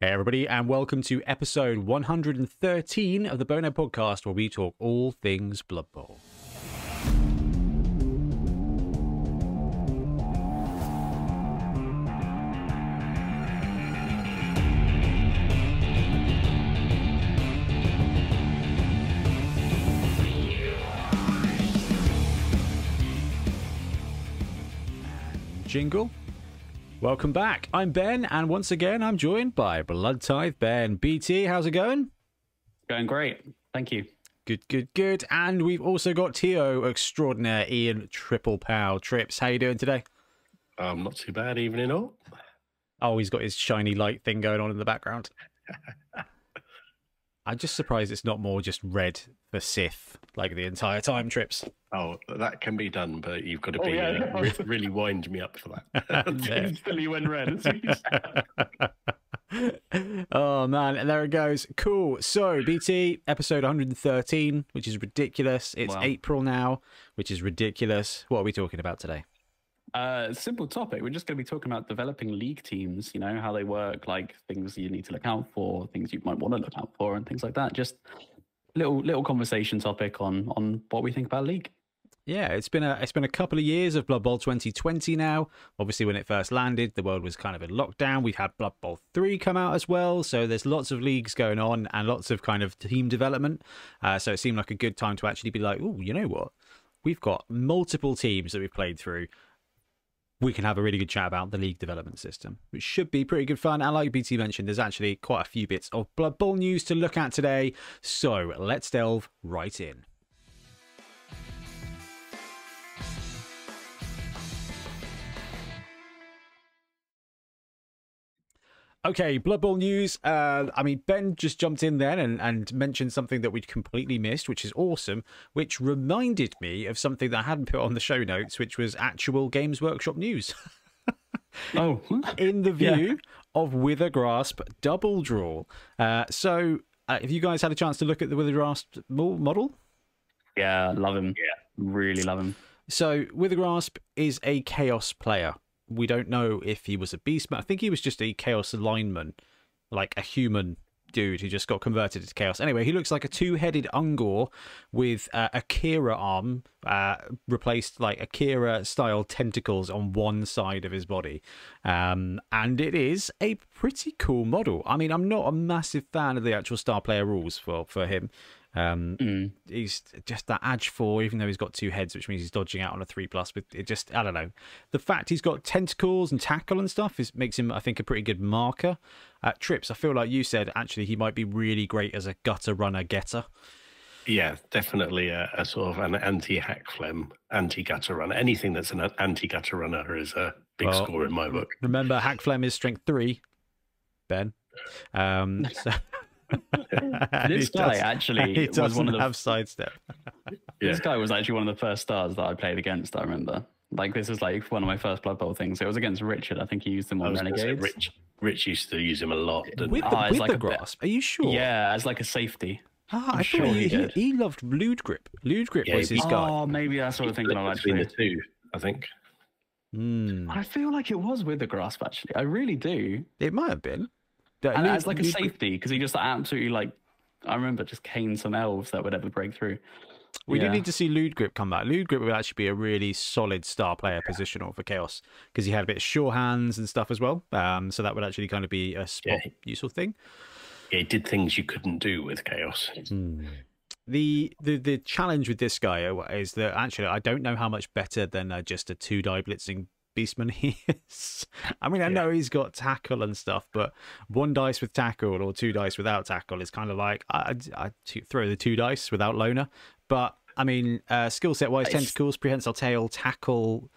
Hey, everybody, and welcome to episode 113 of the Bonehead Podcast, where we talk all things Blood Bowl. Jingle. Welcome back. I'm Ben, and once again, I'm joined by Blood Tithe Ben. BT, how's it going? Going great. Thank you. Good, good, good. And we've also got TO extraordinaire Ian Triple Pow Trips. How you doing today? Um, not too bad, evening all. Oh, he's got his shiny light thing going on in the background. I'm just surprised it's not more just red for Sith, like the entire time trips. Oh, that can be done, but you've got to Oh, be yeah. uh, re- really wind me up for that. Yeah. Instantly went red. as soon as- oh man, and there it goes. Cool. So BT episode 113, which is ridiculous. It's Wow. April now, which is ridiculous. What are we talking about today? Uh, simple topic. We're just going to be talking about developing league teams. You know how they work, like things you need to look out for, things you might want to look out for, and things like that. Just little little conversation topic on on what we think about league. Yeah, it's been a it's been a couple of years of Blood Bowl 2020 now. Obviously, when it first landed, the world was kind of in lockdown. We've had Blood Bowl 3 come out as well, so there's lots of leagues going on and lots of kind of team development. Uh, so it seemed like a good time to actually be like, oh, you know what? We've got multiple teams that we've played through. We can have a really good chat about the league development system, which should be pretty good fun. And like BT mentioned, there's actually quite a few bits of Blood Bowl news to look at today. So let's delve right in. Okay, Blood Bowl news. Uh, I mean, Ben just jumped in then and, and mentioned something that we'd completely missed, which is awesome, which reminded me of something that I hadn't put on the show notes, which was actual Games Workshop news. Oh, in the Yeah. view of Wither Grasp Double Draw. Uh, so, uh, have you guys had a chance to look at the Wither Grasp model? yeah, love him. Yeah, really love him. So, Withergrasp is a Chaos player. We don't know if he was a Beastman. I think he was just a Chaos lineman, like a human dude who just got converted into Chaos. Anyway, he looks like a two headed Ungor with uh, Akira arm, uh, replaced like Akira style tentacles on one side of his body. Um, and it is a pretty cool model. I mean, I'm not a massive fan of the actual star player rules for, for him. Um, Mm. he's just that edge four, even though he's got two heads, which means he's dodging out on a three plus. But it just, I don't know. The fact he's got tentacles and tackle and stuff is makes him, I think, a pretty good marker. At trips, I feel like you said actually he might be really great as a gutter runner getter. Yeah, definitely a, a sort of an anti-Hakflem, anti-gutter runner. Anything that's an anti-gutter runner is a big Well, score in my book. Remember, Hakflem is strength three, Ben. Um, so This he guy does- actually he was doesn't one of the- have sidestep. Yeah. This guy was actually one of the first stars that I played against. I remember. Like this is like one of my first Blood Bowl things. It was against Richard. I think he used them I on was Renegades. Rich, Rich used to use him a lot. didn't With the, it's with like the a bit- grasp, are you sure? Yeah, as like a safety. Ah, I sure thought he he, he, he loved Lewdgrip. Lude Grip Yeah, was he- his guy. Oh, maybe that's what I'm thinking of Between actually. the two, I think. Hmm. I feel like it was Withergrasp actually. I really do. It might have been. That And Lude- as like a Lude- safety because he just absolutely like. I remember just caned some elves that would ever break through. We do need to see Lewdgrip come back. Lewdgrip would actually be a really solid star player positional for Chaos because he had a bit of sure hands and stuff as well. Um, so that would actually kind of be a spot Yeah. useful thing. Yeah, he did things you couldn't do with chaos. The, the the challenge with this guy is that actually I don't know how much better than uh, just a two die blitzing beastman he is. I mean I know he's got tackle and stuff, but one dice with tackle or two dice without tackle is kind of like I I throw the two dice without loner. But I mean uh, skill set wise, tentacles, prehensile tail, tackle.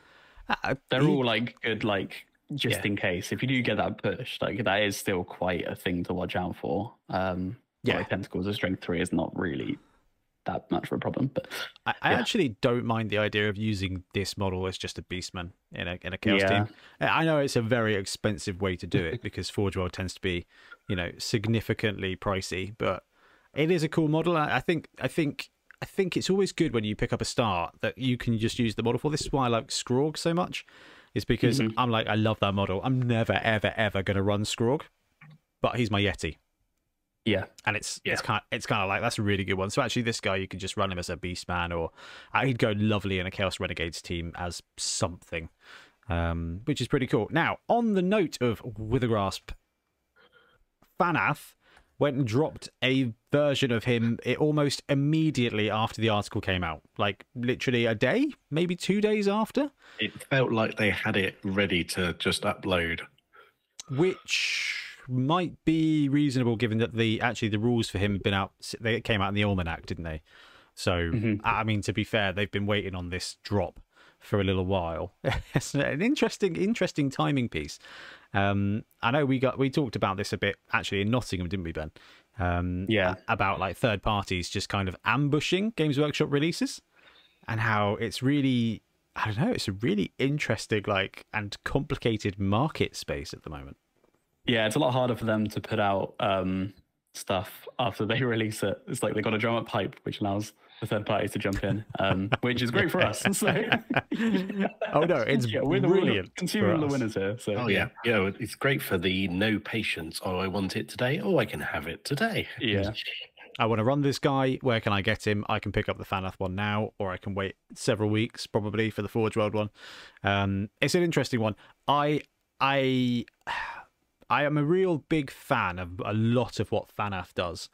Uh, They're he- all like good, like just Yeah. in case. If you do get that push, like that is still quite a thing to watch out for. Um, Yeah. yeah, like tentacles of strength three is not really that much of a problem. But I, I Yeah. actually don't mind the idea of using this model as just a beastman in a in a chaos Yeah. team. I know it's a very expensive way to do it because Forge World tends to be, you know, significantly pricey, but it is a cool model. I think I think I think it's always good when you pick up a star that you can just use the model for. This is why I like Skrorg so much, is because Mhm. I'm like I love that model. I'm never ever ever going to run Skrorg. but he's my Yeti. Yeah. And it's Yeah. it's kind it's kind of like that's a really good one. So actually, this guy you could just run him as a beast man, or uh, he'd go lovely in a Chaos Renegades team as something, um, which is pretty cool. Now, on the note of Withergrasp, Fanath went and dropped a version of him it almost immediately after the article came out, like literally a day, maybe two days after. It felt like they had it ready to just upload. which might be reasonable given that the actually the rules for him have been out they came out in the almanac didn't they? So Mhm. i mean to be fair they've been waiting on this drop for a little while. It's an interesting interesting timing piece. Um i know we got we talked about this a bit actually in nottingham didn't we ben? Um Yeah. about like third parties just kind of ambushing games workshop releases and how it's really i don't know it's a really interesting like and complicated market space at the moment Yeah, it's a lot harder for them to put out um, stuff after they release it. It's like they got a drum up pipe, which allows the third parties to jump in, um, which is great for us. So, Oh, no, it's yeah, we're the brilliant Winner, consumer for the winners here. So Oh yeah, yeah. It's great for the no patience. Oh, I want it today. Oh, I can have it today. Yeah. I want to run this guy. Where can I get him? I can pick up the Fanath one now, or I can wait several weeks probably for the Forge World one. Um, it's an interesting one. I I I am a real big fan of a lot of what Fanath does,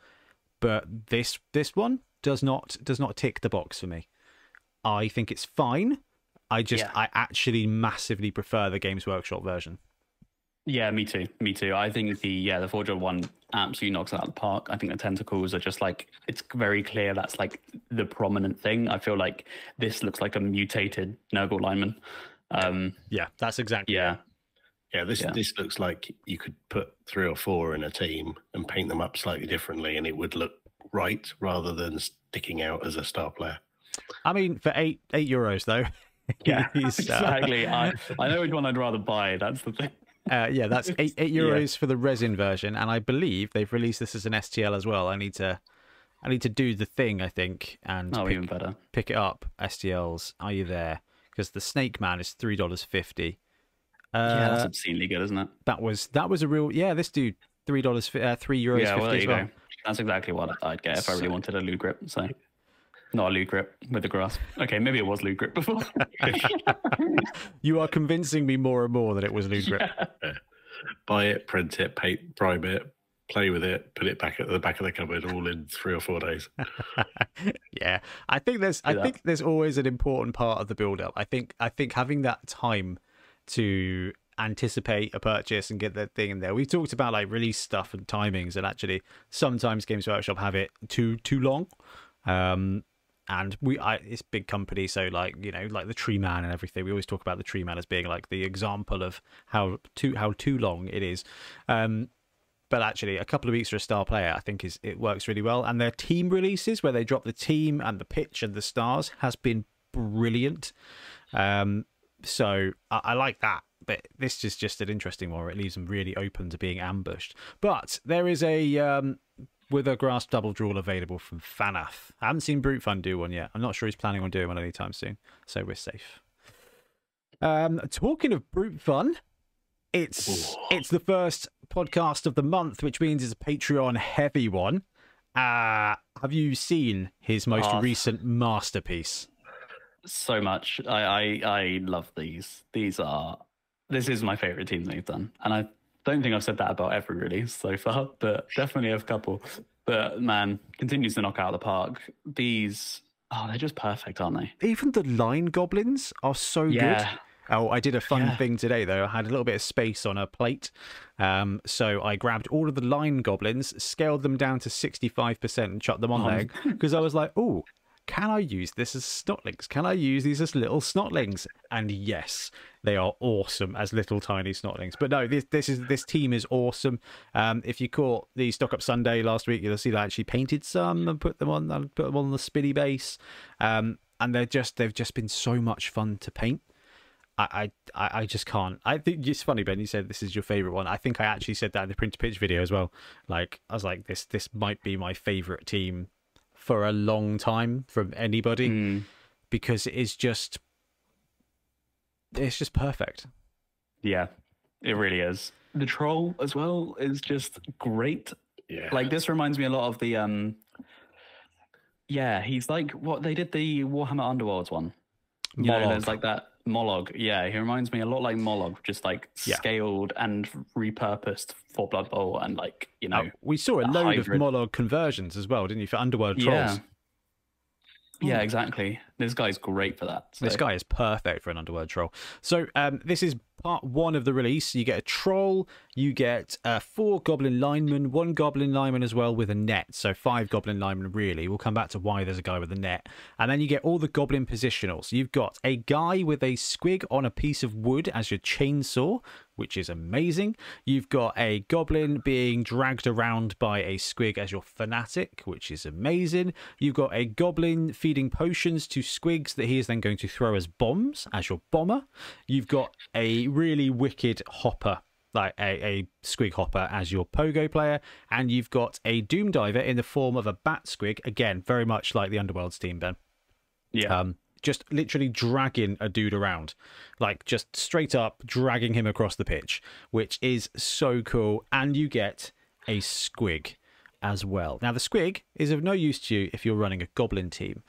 but this this one does not does not tick the box for me. I think it's fine. I just Yeah. I actually massively prefer the Games Workshop version. Yeah, me too. Me too. I think the yeah the Forger one absolutely knocks it out of the park. I think the tentacles are just like it's very clear that's like the prominent thing. I feel like this looks like a mutated Nurgle lineman. Um, Yeah, that's exactly. yeah, Yeah, this Yeah. this looks like you could put three or four in a team and paint them up slightly differently, and it would look right rather than sticking out as a star player. I mean, for eight eight euros though. yeah, uh, exactly. I I know which one I'd rather buy. That's the thing. Uh, yeah, that's eight eight Yeah. euros for the resin version, and I believe they've released this as an STL as well. I need to, I need to do the thing, I think, and Oh, pick, even better. pick it up. STLs, are you there? Because the Snake Man is three dollars fifty. Uh, yeah, that's obscenely good, isn't it? that was that was a real yeah. This dude three dollars, uh, three euros yeah, well, fifty there as you well. go. That's exactly what I'd get if I really wanted a Lewdgrip. So, not a Lewdgrip with the grass. Okay, maybe it was Lewdgrip before. You are convincing me more and more that it was Lewdgrip. Buy it, print it, paint, prime it, play with it, put it back at the back of the cupboard, all in three or four days. yeah, I think there's I that. think there's always an important part of the build up. I think I think having that time to anticipate a purchase and get that thing in there. We've talked about like release stuff and timings, and actually sometimes Games Workshop have it too too long. Um, and we I, it's big company, so like you know, like the Tree Man and everything. We always talk about the Tree Man as being like the example of how too how too long it is. Um, but actually a couple of weeks for a star player i think is it works really well and their team releases where they drop the team and the pitch and the stars has been brilliant um so i, I like that but this is just an interesting one where it leaves them really open to being ambushed but there is a um Withergrasp Doubledrool available from Fanath. I haven't seen Brute Fun do one yet. I'm not sure he's planning on doing one anytime soon, so we're safe. Um, talking of Brute Fun, it's Ooh. it's the first podcast of the month, which means it's a Patreon heavy one. Uh, have you seen his most Ah. recent masterpiece? So much. I, I I love these. These are this is my favorite team they've done, and I don't think I've said that about every release so far, but definitely a couple. But man, continues to knock out of the park. These oh, they're just perfect, aren't they? Even the line goblins are so good. Oh, I did a fun Yeah. thing today though. I had a little bit of space on a plate, um, so I grabbed all of the line goblins, scaled them down to sixty-five percent, and chucked them on Oh. there because I was like, "Oh, can I use this as snotlings? Can I use these as little snotlings?" And yes, they are awesome as little tiny snotlings. But no, this this is this team is awesome. Um, if you caught the Stock Up Sunday last week, you'll see that I actually painted some and put them on and put them on the spinny base. Um, and they're just they've just been so much fun to paint. I, I, I just can't. I think it's funny, Ben. You said this is your favorite one. I think I actually said that in the print to pitch video as well. Like I was like, this this might be my favorite team for a long time from anybody Mm, because it is just it's just perfect. yeah, it really is. the troll as well is just great. Yeah. Like this reminds me a lot of the um. Yeah, he's like what they did the Warhammer Underworlds one. You know, Mollog. there's like that Mollog. Yeah, he reminds me a lot like Mollog, just like Yeah. scaled and repurposed for Blood Bowl and like you know. We saw a load hybrid. of Mollog conversions as well, didn't you, for Underworld Trolls? yeah. Yeah, exactly. This guy's great for that. This guy is perfect for an underworld troll. So um, this is part one of the release. You get a troll, you get uh, four goblin linemen, one goblin lineman as well with a net. So five goblin linemen really. We'll come back to why there's a guy with a net. And then you get all the goblin positionals. You've got a guy with a squig on a piece of wood as your chainsaw, which is amazing. You've got a goblin being dragged around by a squig as your fanatic, which is amazing. You've got a goblin feeding potions to squigs that he is then going to throw as bombs as your bomber. You've got a really wicked hopper. Like a, a squig hopper as your pogo player, and you've got a doom diver in the form of a bat squig. Again, very much like the Underworlds team, Ben Yeah. um, just literally dragging a dude around, like just straight up dragging him across the pitch, which is so cool. And you get a squig as well. Now, the squig is of no use to you if you're running a goblin team,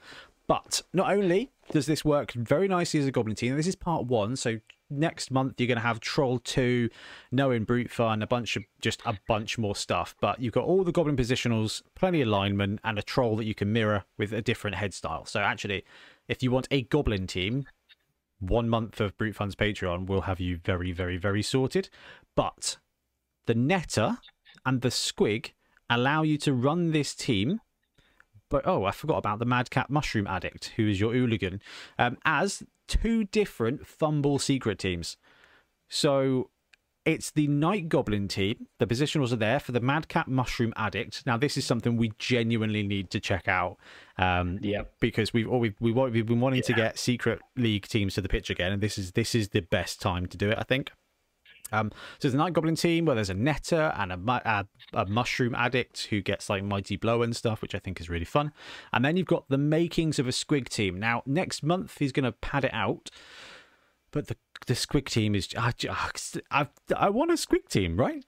but not only does this work very nicely as a goblin team, this is part one, so next month you're going to have Troll 2, Knowing Brute Fun, a bunch of just a bunch more stuff. But you've got all the goblin positionals, plenty of linemen, and a troll that you can mirror with a different head style. So actually, if you want a goblin team, one month of Brute Fun's Patreon will have you very, very, very sorted. But the Netter and the Squig allow you to run this team. But oh, I forgot about the Madcap Mushroom Addict, who is your hooligan, um, as two different FUMBBL secret teams. So it's the Night Goblin team. The positionals are there for the Madcap Mushroom Addict. Now, this is something we genuinely need to check out. Um, Yep. because we've we've, we we've been wanting to get secret league teams to the pitch again, and this is this is the best time to do it, I think. Um, so there's a Night Goblin team where there's a Netter and a, a, a Mushroom Addict who gets like Mighty Blow and stuff, which I think is really fun. And then you've got the makings of a Squig team. Now next month he's going to pad it out, but the the Squig team is I I, I want a Squig team, right?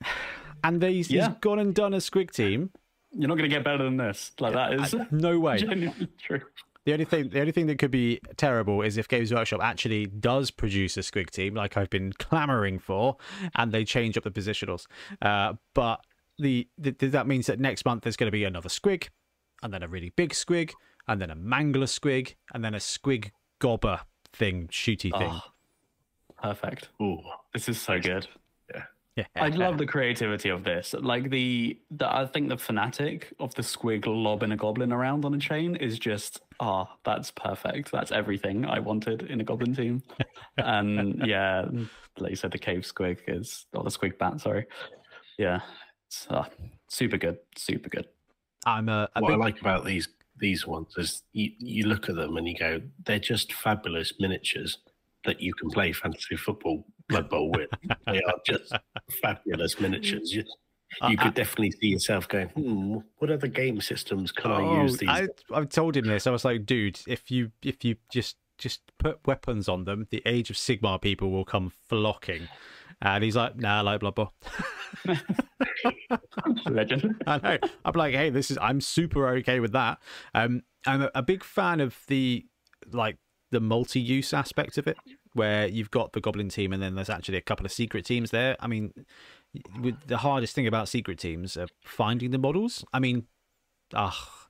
And he's, Yeah. he's gone and done a Squig team. You're not going to get better than this. Like that is No way. genuinely true. The only thing, the only thing that could be terrible is if Games Workshop actually does produce a Squig team, like I've been clamoring for, and they change up the positionals. Uh, but the, the that means that next month there's going to be another Squig, and then a really big Squig, and then a Mangler Squig, and then a Squig Gobber thing, shooty thing. Oh, perfect. Ooh. This is so good. Yeah, I love the creativity of this. Like the, the I think the fanatic of the squig lobbing a goblin around on a chain is just ah, that's perfect. That's everything I wanted in a goblin team. and yeah, like you said, the cave squig is or the squig bat. Sorry. Yeah, it's uh, super good. Super good. I'm a, a what big, I like about these these ones is you, you look at them and you go, they're just fabulous miniatures that you can play fantasy football Blood Bowl with. they are just fabulous miniatures. You, you I- could definitely see yourself going, hmm, what other game systems can I Oh, use these? I, I've told him this. I was like, dude, if you if you just just put weapons on them, the Age of Sigmar people will come flocking. And he's like, nah, I like Blood Bowl. Legend. I know. I'm like, hey, this is. I'm super okay with that. Um, I'm a, a big fan of the like the multi-use aspect of it, where you've got the Goblin team, and then there's actually a couple of secret teams there. I mean, the hardest thing about secret teams are finding the models. I mean, ah,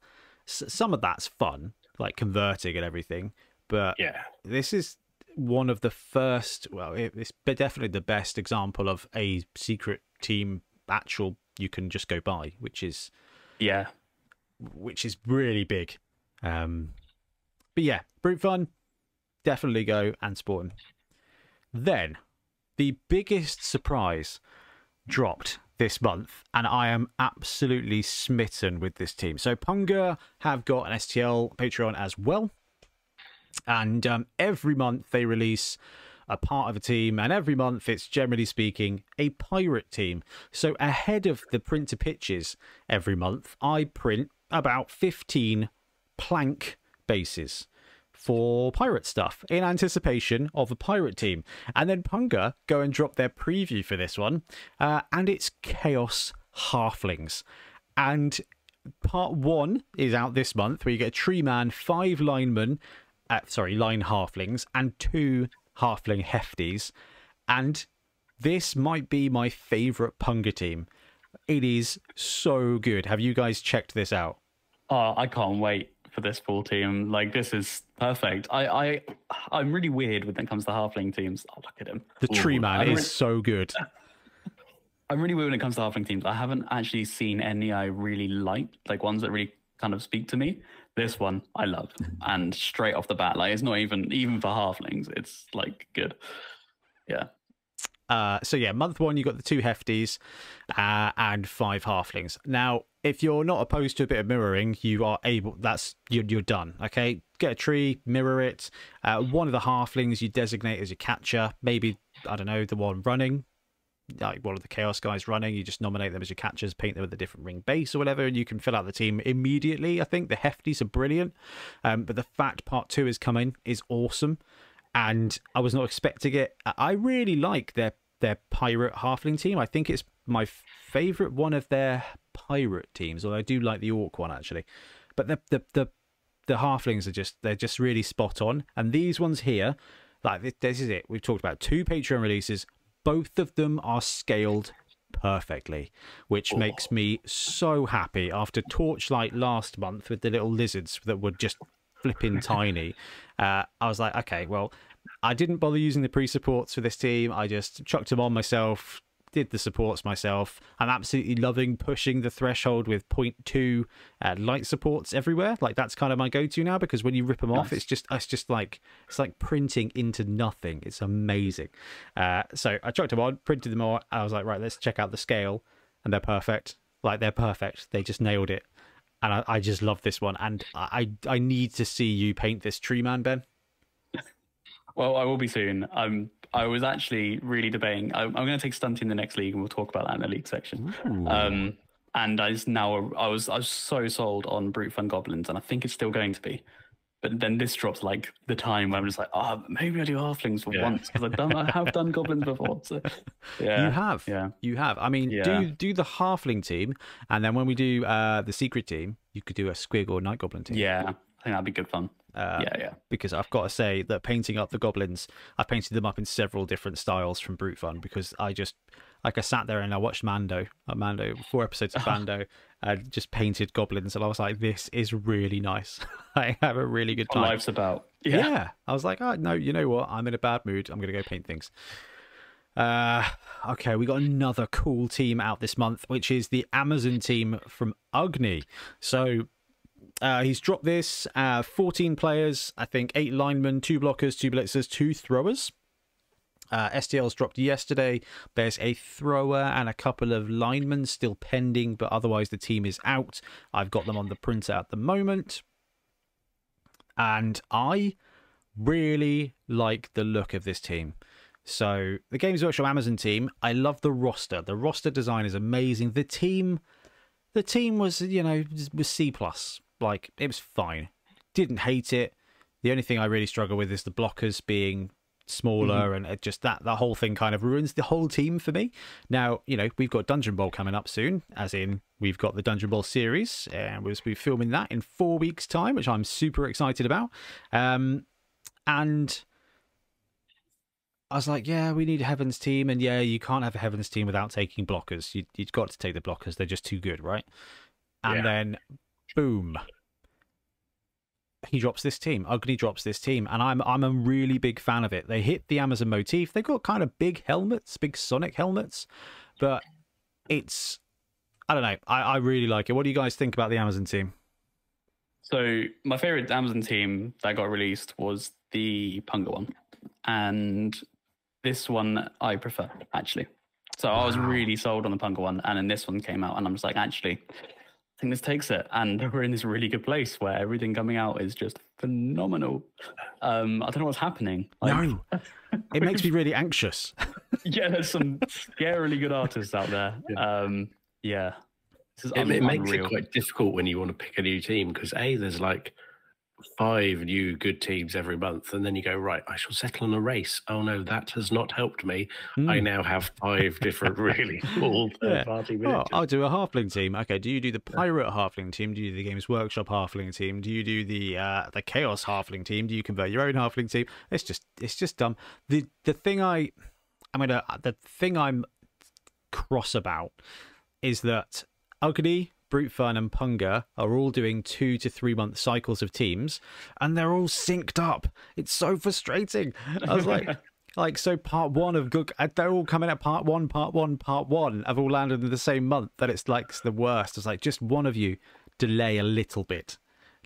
some of that's fun, like converting and everything, but yeah, this is one of the first well it's definitely the best example of a secret team actual you can just go buy which is Yeah. which is really big um but yeah brute fun definitely go and spawn. Then the biggest surprise dropped this month and i am absolutely smitten with this team. So punga have got an stl patreon as well and um, every month they release a part of a team, and every month it's generally speaking a pirate team. So ahead of the printer pitches every month, I print about 15 plank bases for pirate stuff in anticipation of a pirate team. And then Punga go and drop their preview for this one, uh, and it's Chaos Halflings. And part one is out this month, where you get a tree man, five linemen, uh, sorry, line halflings, and two halfling hefties. And this might be my favorite Punga team. It is so good. Have you guys checked this out? Oh, I can't wait for this full team. Like this is perfect. I, I I'm really weird when it comes to halfling teams. Oh, look at him. The tree man I'm is re- so good. I'm really weird when it comes to halfling teams. I haven't actually seen any I really like, like ones that really kind of speak to me. This one I love, and straight off the bat, like it's not even even for halflings. It's like good. Yeah. Uh, so yeah, month one you got the two hefties uh, and five halflings. Now, if you're not opposed to a bit of mirroring, you are able. That's you're, you're done. Okay, get a tree, mirror it. Uh, one of the halflings you designate as your catcher. Maybe I don't know the one running, like one of the chaos guys running. You just nominate them as your catchers, paint them with a different ring base or whatever, and you can fill out the team immediately. I think the hefties are brilliant, um, but the fact part two is coming is awesome and I was not expecting it. I really like their their pirate halfling team. I think it's my favorite one of their pirate teams. Although I do like the orc one actually, but the the the the halflings are just they're just really spot on. And these ones here, like this, this is it. We've talked about two Patreon releases. Both of them are scaled perfectly, which makes me so happy. After Torchlight last month with the little lizards that were just flipping tiny, uh, I was like, okay, well, I didn't bother using the pre supports for this team. I just chucked them on myself, did the supports myself. I'm absolutely loving pushing the threshold with 0.2 uh, light supports everywhere. Like that's kind of my go-to now because when you rip them off, it's just it's just like it's like printing into nothing. It's amazing. Uh, so I chucked them on, printed them all. I was like, right, let's check out the scale, and they're perfect. Like they're perfect. They just nailed it. And I, I just love this one, and I I need to see you paint this tree man, Ben. Well, I will be soon. Um, I was actually really debating. I'm, I'm going to take Stunt in the next league, and we'll talk about that in the league section. Um, and I just now I was I was so sold on Brute Fun Goblins, and I think it's still going to be. But then this drops like the time where I'm just like, oh, maybe I do halflings for Yeah. once because I've done I have done goblins before. So yeah, you have, yeah. you have. I mean, Yeah. do do the halfling team, and then when we do uh, the secret team, you could do a squig or night goblin team. yeah. I think that'd be good fun. Uh, yeah, yeah. because I've got to say that painting up the goblins, I painted them up in several different styles from Brute Fun because I just like I sat there and I watched Mando, uh, Mando, four episodes of Mando, and just painted goblins, and I was like, this is really nice. I have a really good What time. life's about. Yeah. Yeah. I was like, oh no, you know what? I'm in a bad mood. I'm gonna go paint things. Uh okay, we got another cool team out this month, which is the Amazon team from Ugni. So uh, he's dropped this. Uh, 14 players, I think, eight linemen, two blockers, two blitzers, two throwers. Uh, STL's dropped yesterday. There's a thrower and a couple of linemen still pending, but otherwise the team is out. I've got them on the printer at the moment. And I really like the look of this team. So, the Games Workshop Amazon team, I love the roster. The roster design is amazing. The team the team was you know was c plus like it was fine didn't hate it the only thing i really struggle with is the blockers being smaller and it just that that whole thing kind of ruins the whole team for me now you know we've got Dungeon Bowl coming up soon as in we've got the Dungeon Bowl series and we'll be filming that in four weeks time which i'm super excited about um and I was like, yeah, we need a Heavens team, and yeah, you can't have a Heavens team without taking blockers. You, you've got to take the blockers; they're just too good, right? And Yeah. then, boom, he drops this team. Ugni drops this team, and I'm I'm a really big fan of it. They hit the Amazon motif. They got kind of big helmets, big Sonic helmets, but it's I don't know. I, I really like it. What do you guys think about the Amazon team? So my favorite Amazon team that got released was the Punga one, and this one I prefer actually. So I was really sold on the Punga one, and then this one came out, and I'm just like, actually, I think this takes it, and we're in this really good place where everything coming out is just phenomenal. Um, I don't know what's happening. Like, no, it makes me really anxious. yeah, there's some scarily good artists out there. Um, yeah, this is It, it makes it quite difficult when you want to pick a new team because a there's like five new good teams every month, and then you go right. I shall settle on a race. Oh no, that has not helped me. I Mm. now have five different really cool Yeah. party Oh. I'll do a halfling team. Okay, do you do the pirate halfling team? Do you do the Games Workshop halfling team? Do you do the uh, the Chaos halfling team? Do you convert your own halfling team? It's just it's just dumb. The the thing I I'm gonna the thing I'm cross about is that Ugni, Brute Fun, and Punga are all doing two to three month cycles of teams, and they're all synced up. It's so frustrating. I was like, like so, part one of Good, uh, they're all coming at part one, part one, part one, have all landed in the same month. That it's like it's the worst. It's like just one of you delay a little bit.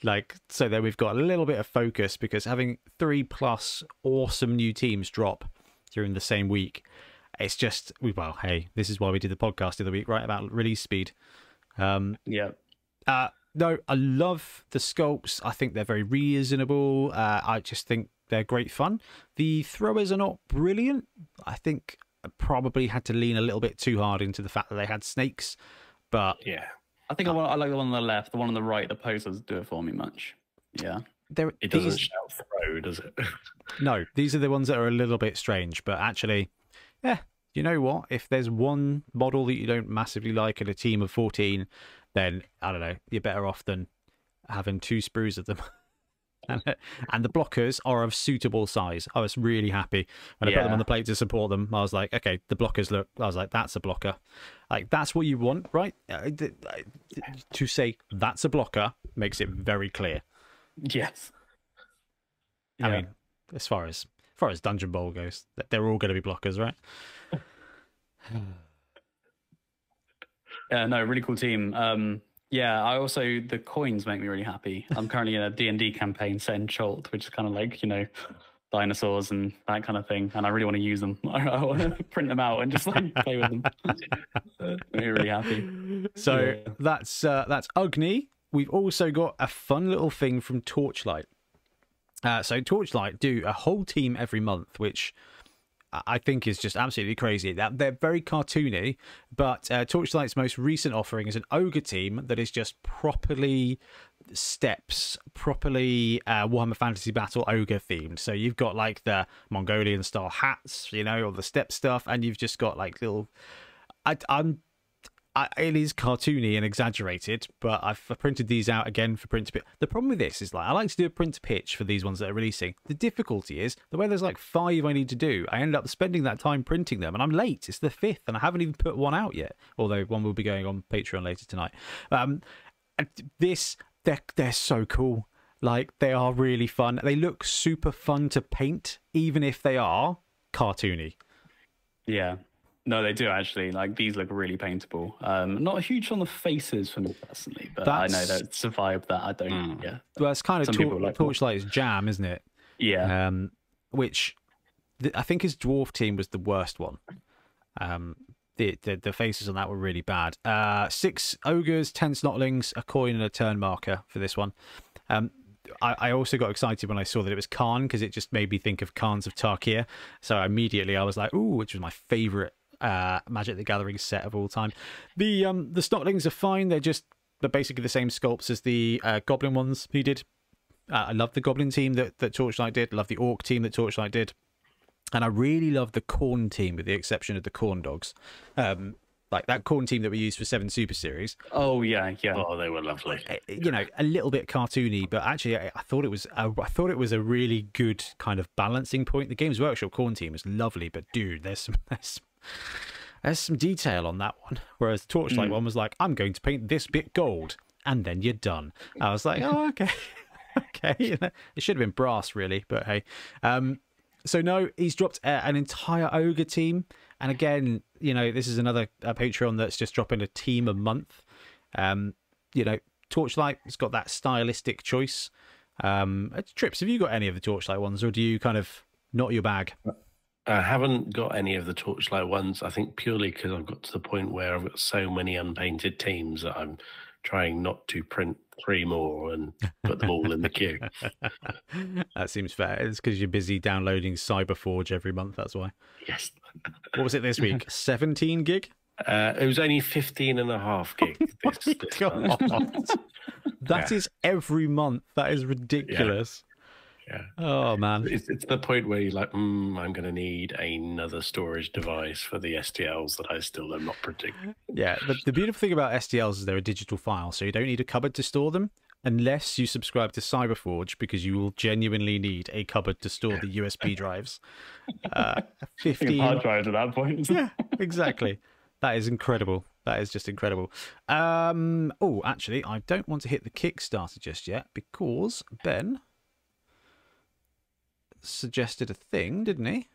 Like so, then we've got a little bit of focus because having three plus awesome new teams drop during the same week it's just we well hey this is why we did the podcast of the week right about release speed um Yeah. uh no i love the sculpts i think they're very reasonable uh i just think they're great fun the throwers are not brilliant i think I probably had to lean a little bit too hard into the fact that they had snakes but yeah, I think I, want, I like the one on the left. The one on the right, the pose doesn't do it for me much. Yeah. there it doesn't these, shout throw, does it? no these are the ones that are a little bit strange but actually yeah you know what? If there's one model that you don't massively like in a team of 14 then i don't know you're better off than having two sprues of them. And, and the blockers are of suitable size. I was really happy when i put them on the plate to support them. I was like okay the blockers look i was like that's a blocker. Like that's what you want right? Uh, to say that's a blocker makes it very clear. Yes. I Yeah. mean, as far as as far as Dungeon Bowl goes, they're all going to be blockers, right? Yeah, no, really cool team. Um, yeah, I also the coins make me really happy. I'm currently in a D and D campaign set in Chult, which is kind of like you know dinosaurs and that kind of thing, and I really want to use them. I want to print them out and just like play with them. Make me really happy. So Yeah. that's uh, that's Ugni. We've also got a fun little thing from Torchlight. Uh, so Torchlight do a whole team every month, which I- think is just absolutely crazy. That they're very cartoony, but uh, Torchlight's most recent offering is an ogre team that is just properly steps, properly uh, Warhammer Fantasy Battle ogre themed. So you've got like the Mongolian style hats, you know, or the step stuff, and you've just got like little. I, I'm I, it is cartoony and exaggerated, but I've printed these out again for print to pitch. The problem with this is like I like to do a print to pitch for these ones that are releasing. The difficulty is the way there's like five I need to do. I end up spending that time printing them, and I'm late. It's the fifth, and I haven't even put one out yet. Although one will be going on Patreon later tonight. Um, this they're they're so cool. Like they are really fun. They look super fun to paint, even if they are cartoony. Yeah. No, they do actually. Like these look really paintable. Um, not huge on the faces for me personally, but I know That's- that survived that. I don't. Mm. Yeah. Well, it's kind of Some tor- like- Torchlight's jam, isn't it? Yeah. um, which th- I think his dwarf team was the worst one. Um, the, the the faces on that were really bad. Uh, six ogres, ten snotlings, a coin, and a turn marker for this one. Um, I, I also got excited when I saw that it was Khan because it just made me think of Khans of Tarkir. So immediately I was like, "Ooh!" Which was my favorite uh, Magic the Gathering set of all time. The um the snotlings are fine. They're just they're basically the same sculpts as the uh, goblin ones he did. Uh, I love the Goblin team that, that Torchlight did. Love the Orc team that Torchlight did. And I really love the Khorne team, with the exception of the Khorne Dogs. Um, like that Khorne team that we used for Seven Super Series. Oh yeah. Yeah. Oh, they were lovely. eh, You know, a little bit cartoony, but actually, I, I thought it was a, I thought it was a really good kind of balancing point. The Games Workshop Khorne team is lovely, but dude, there's some there's some, there's some detail on that one. Whereas the Torchlight one was like, I'm going to paint this bit gold, and then you're done. I was like, oh okay. okay. it should have been brass, really, but hey. Um, so no, he's dropped uh, an entire ogre team, and again, you know, this is another uh, Patreon that's just dropping a team a month. Um, you know, Torchlight has got that stylistic choice. Um, uh, Trips, have you got any of the Torchlight ones, or do you kind of not your bag? I haven't got any of the Torchlight ones. I think purely because I've got to the point where I've got so many unpainted teams that I'm trying not to print three more and put them all in the queue. that seems fair. It's because you're busy downloading Cyberforge every month. That's why. Yes. What was it this week? 17 gig? Uh, it was only 15 and a half gig. This, this God. month. That is Yeah. every month. That is ridiculous. Yeah. Oh man. It's, it's the point where you're like, mm, I'm going to need another storage device for the STLs that I still am not predicting. Yeah, the, the beautiful thing about STLs is they're a digital file, so you don't need a cupboard to store them unless you subscribe to Cyberforge because you will genuinely need a cupboard to store the USB drives. Uh, 15 hard drives at that point. yeah, exactly. That is incredible. That is just incredible. Um, oh, actually, I don't want to hit the Kickstarter just yet because Ben suggested a thing, didn't he?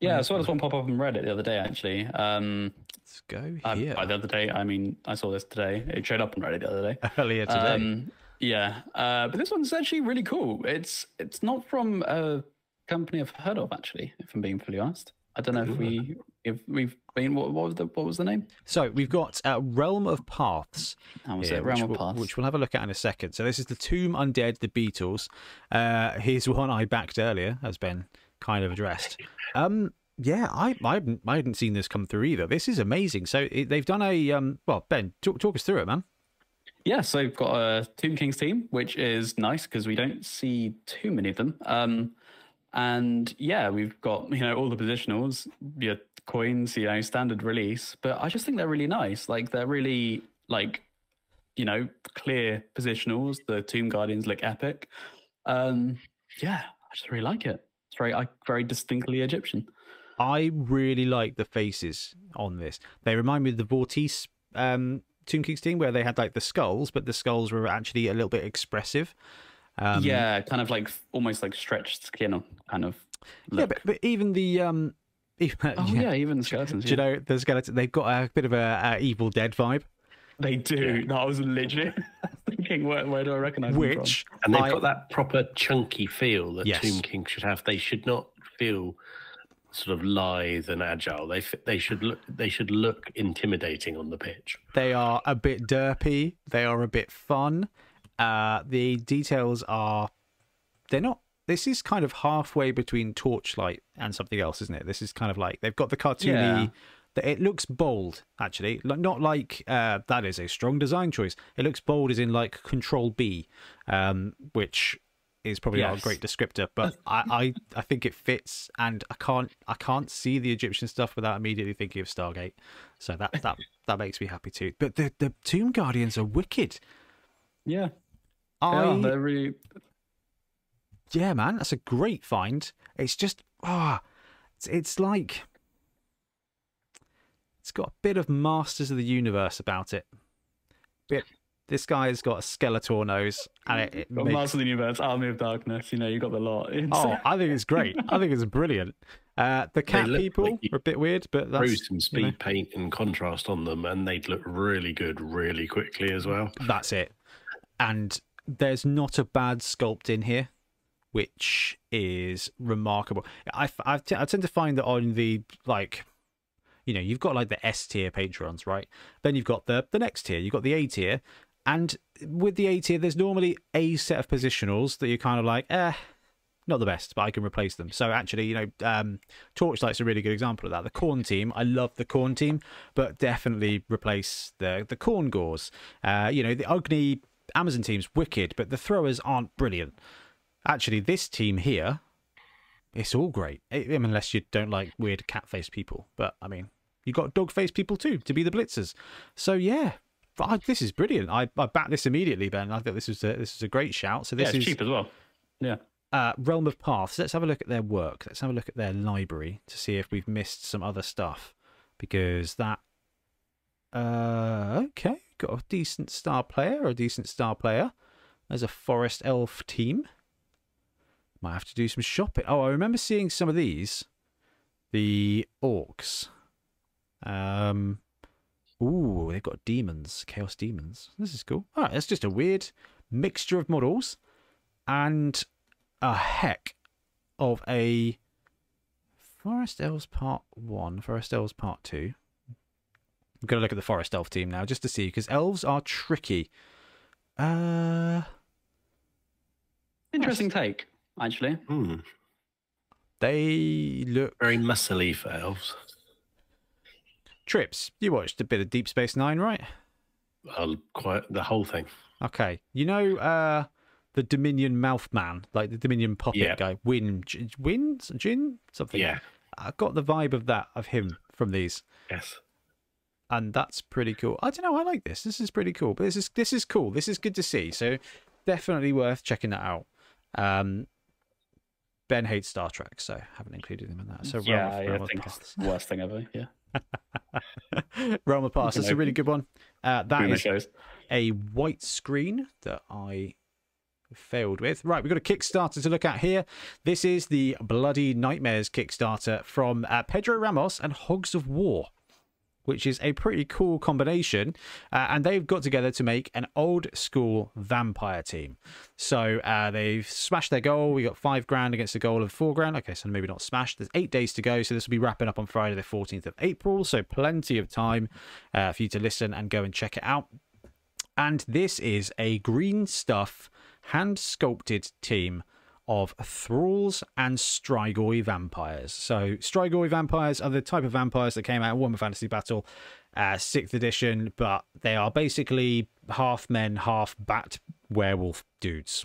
Yeah, I saw this one pop up on Reddit the other day. Actually, um, Let's go here. by the other day, I mean, I saw this today. It showed up on Reddit the other day. Earlier today. Um, yeah, uh, but this one's actually really cool. It's it's not from a company I've heard of actually. If I'm being fully honest, I don't know if we if we've been. What, what was the what was the name? so we've got uh, Realm of Paths. That was here, it. Realm of we'll, Paths. which we'll have a look at in a second. So this is the Tomb Undead, the Beatles. Uh, here's one I backed earlier, as Ben kind of addressed. Um, yeah, I I hadn't, I hadn't seen this come through either. This is amazing. So it, they've done a um. Well, Ben, talk, talk us through it, man. Yeah, so we've got a Tomb Kings team, which is nice because we don't see too many of them. Um, and yeah, we've got you know all the positionals, your coins, you know, standard release. But I just think they're really nice. Like they're really like you know clear positionals. The Tomb Guardians look epic. Um, yeah, I just really like it. It's very I- very distinctly Egyptian. I really like the faces on this. They remind me of the Vortice um, Tomb Kings team, where they had like the skulls, but the skulls were actually a little bit expressive. Um, yeah, kind of like almost like stretched skin, kind of. yeah, but, but even the um, even, oh yeah. even the skeletons. Do you know the skeleton? They've got a bit of a, a Evil Dead vibe, They do. No, I was legit thinking, where, where do I recognize them from? which And they've I- got that proper chunky feel that Yes. Tomb King should have. They should not feel sort of lithe and agile. They they should look they should look intimidating on the pitch. They are a bit derpy. They are a bit fun. Uh, the details are, they're not. This is kind of halfway between Torchlight and something else, isn't it? This is kind of like they've got the cartoony. Yeah. that It looks bold, actually. Like- Not like uh, that is a strong design choice. It looks bold, as in like Control B, um, which is probably not a great descriptor, but I, I, I think it fits, and I can't I can't see the Egyptian stuff without immediately thinking of Stargate. So that that that makes me happy too. But the the Tomb Guardians are wicked. Yeah. I yeah, they're really. yeah, man, that's a great find. It's just ah, it's, it's like it's got a bit of Masters of the Universe about it. Bit. This guy's got a Skeletor nose, and it, it Got makes- Master of the Universe, Army of Darkness. You know, you got the lot. It's, Oh, I think it's great. I think it's brilliant. Uh, the cat people like are a bit weird, but Throw that's some speed you know, paint and contrast on them, and they'd look really good really quickly as well. that's it. And there's not a bad sculpt in here, which is remarkable. I, tend to find that on the like, you know, you've got like the S tier patrons, right? Then you've got the the next tier, you've got the A tier, and with the A tier, there's normally a set of positionals that you're kind of like, eh, not the best, but I can replace them. So actually, you know, um, Torchlight's a really good example of that. The Khorne team, I love the Khorne team, but definitely replace the the Khorngors. Uh, you know, the Ugni Amazon team's wicked, but the throwers aren't brilliant. Actually, this team here, it's all great, I- mean, unless you don't like weird cat-faced people. But I mean, you got dog-faced people too to be the blitzers. So yeah. I, this is brilliant. I, I backed this immediately, Ben. I thought this was a, this was a great shout. So yeah, this it's is cheap as well. Yeah. uh, Realm of Paths. Let's have a look at their work. Let's have a look at their library to see if we've missed some other stuff. Because that. Uh, okay, got a decent star player, a decent star player. There's a Forest Elf team. Might have to do some shopping. Oh, I remember seeing some of these. The orcs. Um. Ooh, they've got demons, chaos demons. This is cool. All right, it's just a weird mixture of models and a heck of a Forest Elves Part 1, Forest Elves Part 2. I'm going to look at the Forest Elf team now just to see, because elves are tricky. Uh, Interesting take, actually. Hmm. they look. Very muscly for elves. Trips, you watched a bit of Deep Space Nine, right? I'll quite the whole thing. Okay, you know uh, the Dominion Mouthman, like the Dominion puppet Yeah. guy, Win, J- Win, Jin, something. Yeah. I got the vibe of that of him from these. Yes. And that's pretty cool. I don't know. I like this. This is pretty cool. But this is this is cool. This is good to see. So definitely worth checking that out. Um, ben hates Star Trek, so haven't included him in that. So yeah, Realm of, Realm of think Paths. it's the worst thing ever. Yeah, Realm of Paths. That's a really good one. Uh, that Boomer is shows. a white screen that I failed with. Right, we've got a Kickstarter to look at here. This is the Bloody Nightmares Kickstarter from uh, Pedro Ramos and Hogs of War. Which is a pretty cool combination, uh, and they've got together to make an old school vampire team. So uh, they've smashed their goal. We got five grand against a goal of four grand. Okay, so maybe not smashed. There's eight days to go, so this will be wrapping up on Friday, the 14th of April. So plenty of time uh, for you to listen and go and check it out. And this is a green stuff, hand sculpted team of thralls and Strigoi vampires. So, Strigoi vampires are the type of vampires that came out in Warhammer Fantasy Battle, uh, 6th edition, but they are basically half men, half bat werewolf dudes.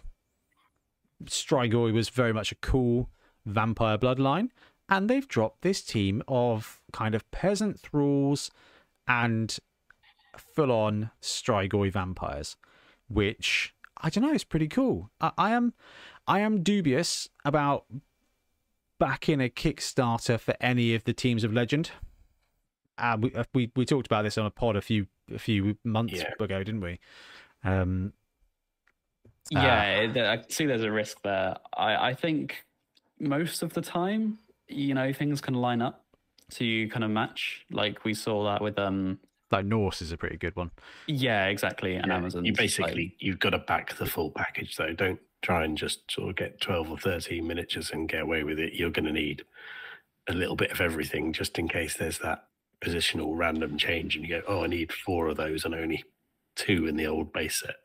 Strigoi was very much a cool vampire bloodline, and they've dropped this team of kind of peasant thralls and full on Strigoi vampires, which I don't know, is pretty cool. I, I am I am dubious about backing a Kickstarter for any of the teams of Legend. Uh, we, uh, we we talked about this on a pod a few a few months Yeah. ago, didn't we? Um, Yeah, it- I see there's a risk there. I, I think most of the time, you know, things can line up to kind of match. Like we saw that with um like Norse is a pretty good one. yeah, exactly. And Yeah, Amazon. You basically you've got to back the full package though. Don't try and just sort of get twelve or thirteen miniatures and get away with it. You're going to need a little bit of everything just in case there's that positional random change, and you go, oh, I need four of those and only two in the old base set.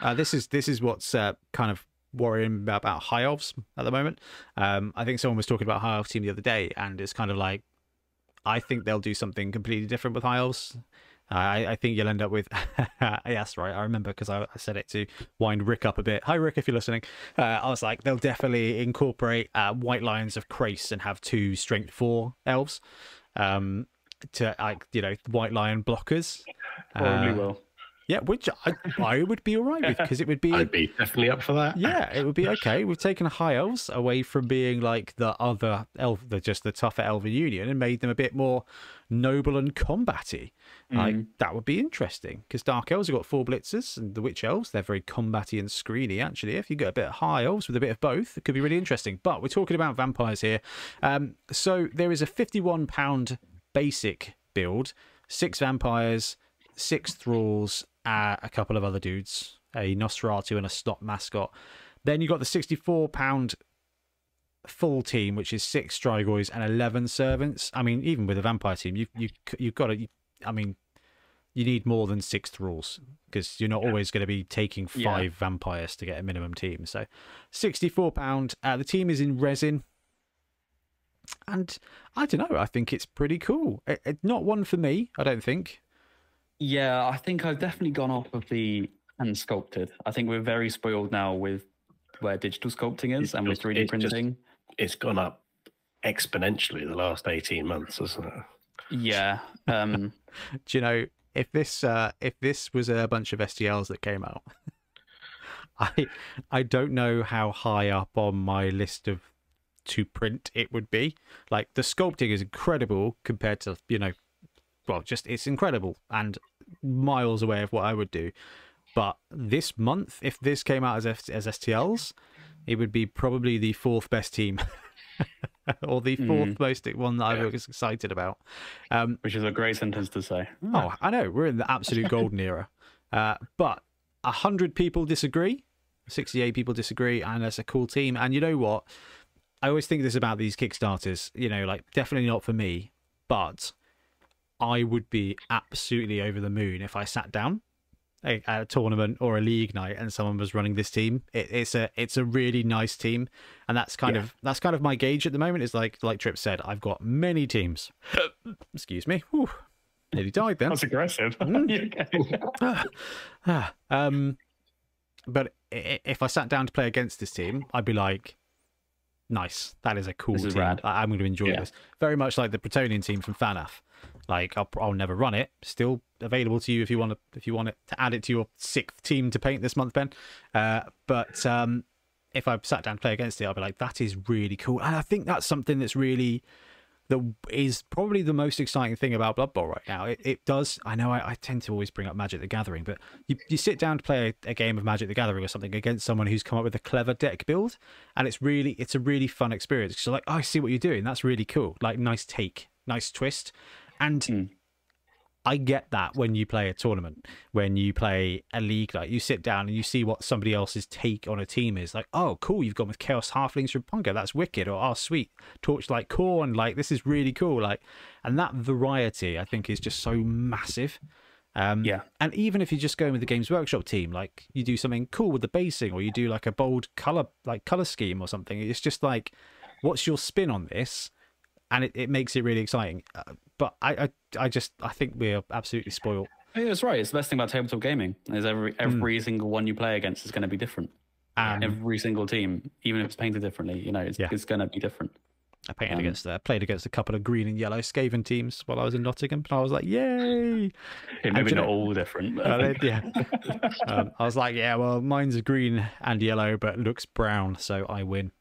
Uh, this is this is what's uh, kind of worrying about, about high elves at the moment. Um, I think someone was talking about high elves team the other day, and it's kind of like I think they'll do something completely different with high elves. I, I think you'll end up with yes, right. I remember because I, I said it to wind Rick up a bit. Hi, Rick, if you're listening. Uh, I was like, they'll definitely incorporate uh, White Lions of Chrace and have two Strength Four elves um, to like you know White Lion blockers. probably Uh, will. Yeah, which I, I would be all right with because it would be I'd be definitely up for that. yeah, it would be okay. We've taken high elves away from being like the other elf, the just the tougher elven union, and made them a bit more noble and combatty. Like that would be interesting because dark elves have got four blitzers, and the witch elves they're very combatty and screeny. Actually, if you get a bit of high elves with a bit of both, it could be really interesting. But we're talking about vampires here, um, so there is a fifty-one pound basic build, six vampires, six thralls, uh, a couple of other dudes, a Nosferatu and a Stop mascot. Then you got the sixty-four pound full team, which is six Strigoys and eleven servants. I mean, even with a vampire team, you you you've got to. I mean, you need more than six thralls because you're not always going to be taking five Yeah. vampires to get a minimum team. So, sixty-four pound. Uh, the team is in resin. And I don't know. I think it's pretty cool. It, it- not one for me. I don't think. Yeah, I think I've definitely gone off of the hand sculpted. I think we're very spoiled now with where digital sculpting is It's and with 3D it's just- printing. It's gone up exponentially the last eighteen months, hasn't it? Yeah. Um, Do you know if this uh, if this was a bunch of STLs that came out? I I don't know how high up on my list of to print it would be. Like the sculpting is incredible compared to you know, well, just it's incredible and miles away of what I would do. But this month, if this came out as F- as STLs, it would be probably the fourth best team. or the fourth most one that I was excited about. Um, which is a great sentence to say. Oh, I know. We're in the absolute golden era. Uh, but 100 people disagree, 68 people disagree, and that's a cool team. And you know what? I always think this about these Kickstarters, you know, like definitely not for me, but I would be absolutely over the moon if I sat down at a tournament or a league night and someone was running this team. It, it's a it's a really nice team, and that's kind Yeah. of that's kind of my gauge at the moment. Is like like Trip said, I've got many teams. Excuse me. Whew. Nearly died then. That's aggressive. Hmm. Ah, um, but if I sat down to play against this team, I'd be like, "Nice, that is a cool is team. rad." I- I'm going to enjoy Yeah. this." Very much like the Bretonnian team from FANAF. Like I'll, I'll never run it. Still available to you if you want to if you want it to add it to your sixth team to paint this month, Ben. Uh, but um, if I sat down to play against it, I'll be like, "That is really cool," and I think that's something that's really that is probably the most exciting thing about Blood Bowl right now. It, it does. I know I, I tend to always bring up Magic the Gathering, but you, you sit down to play a, a game of Magic the Gathering or something against someone who's come up with a clever deck build, and it's really it's a really fun experience. So like, oh, I see what you're doing. That's really cool. Like, nice take, nice twist, and. Mm. I get that when you play a tournament, when you play a league, like you sit down and you see what somebody else's take on a team is. Like, oh, cool, you've gone with Chaos Halflings from Punga, that's wicked. Or, oh, sweet, Torchlight Khorne, like this is really cool. Like, and that variety, I think, is just so massive. Um, Yeah. and even if you're just going with the Games Workshop team, like you do something cool with the basing, or you do like a bold color, like color scheme or something, it's just like, what's your spin on this? And it, it makes it really exciting. Uh, but I, I, I just, I think we're absolutely spoiled. Yeah, that's right. It's the best thing about tabletop gaming is every every single one you play against is going to be different. Um, every single team, even if it's painted differently, you know, it's, Yeah. it's going to be different. I painted Um, against, uh, played against a couple of green and yellow Skaven teams while I was in Nottingham, and I was like, "Yay!" Yeah, maybe not know- all different. But Uh, yeah, um, I was like, "Yeah, well, mine's green and yellow, but looks brown, so I win."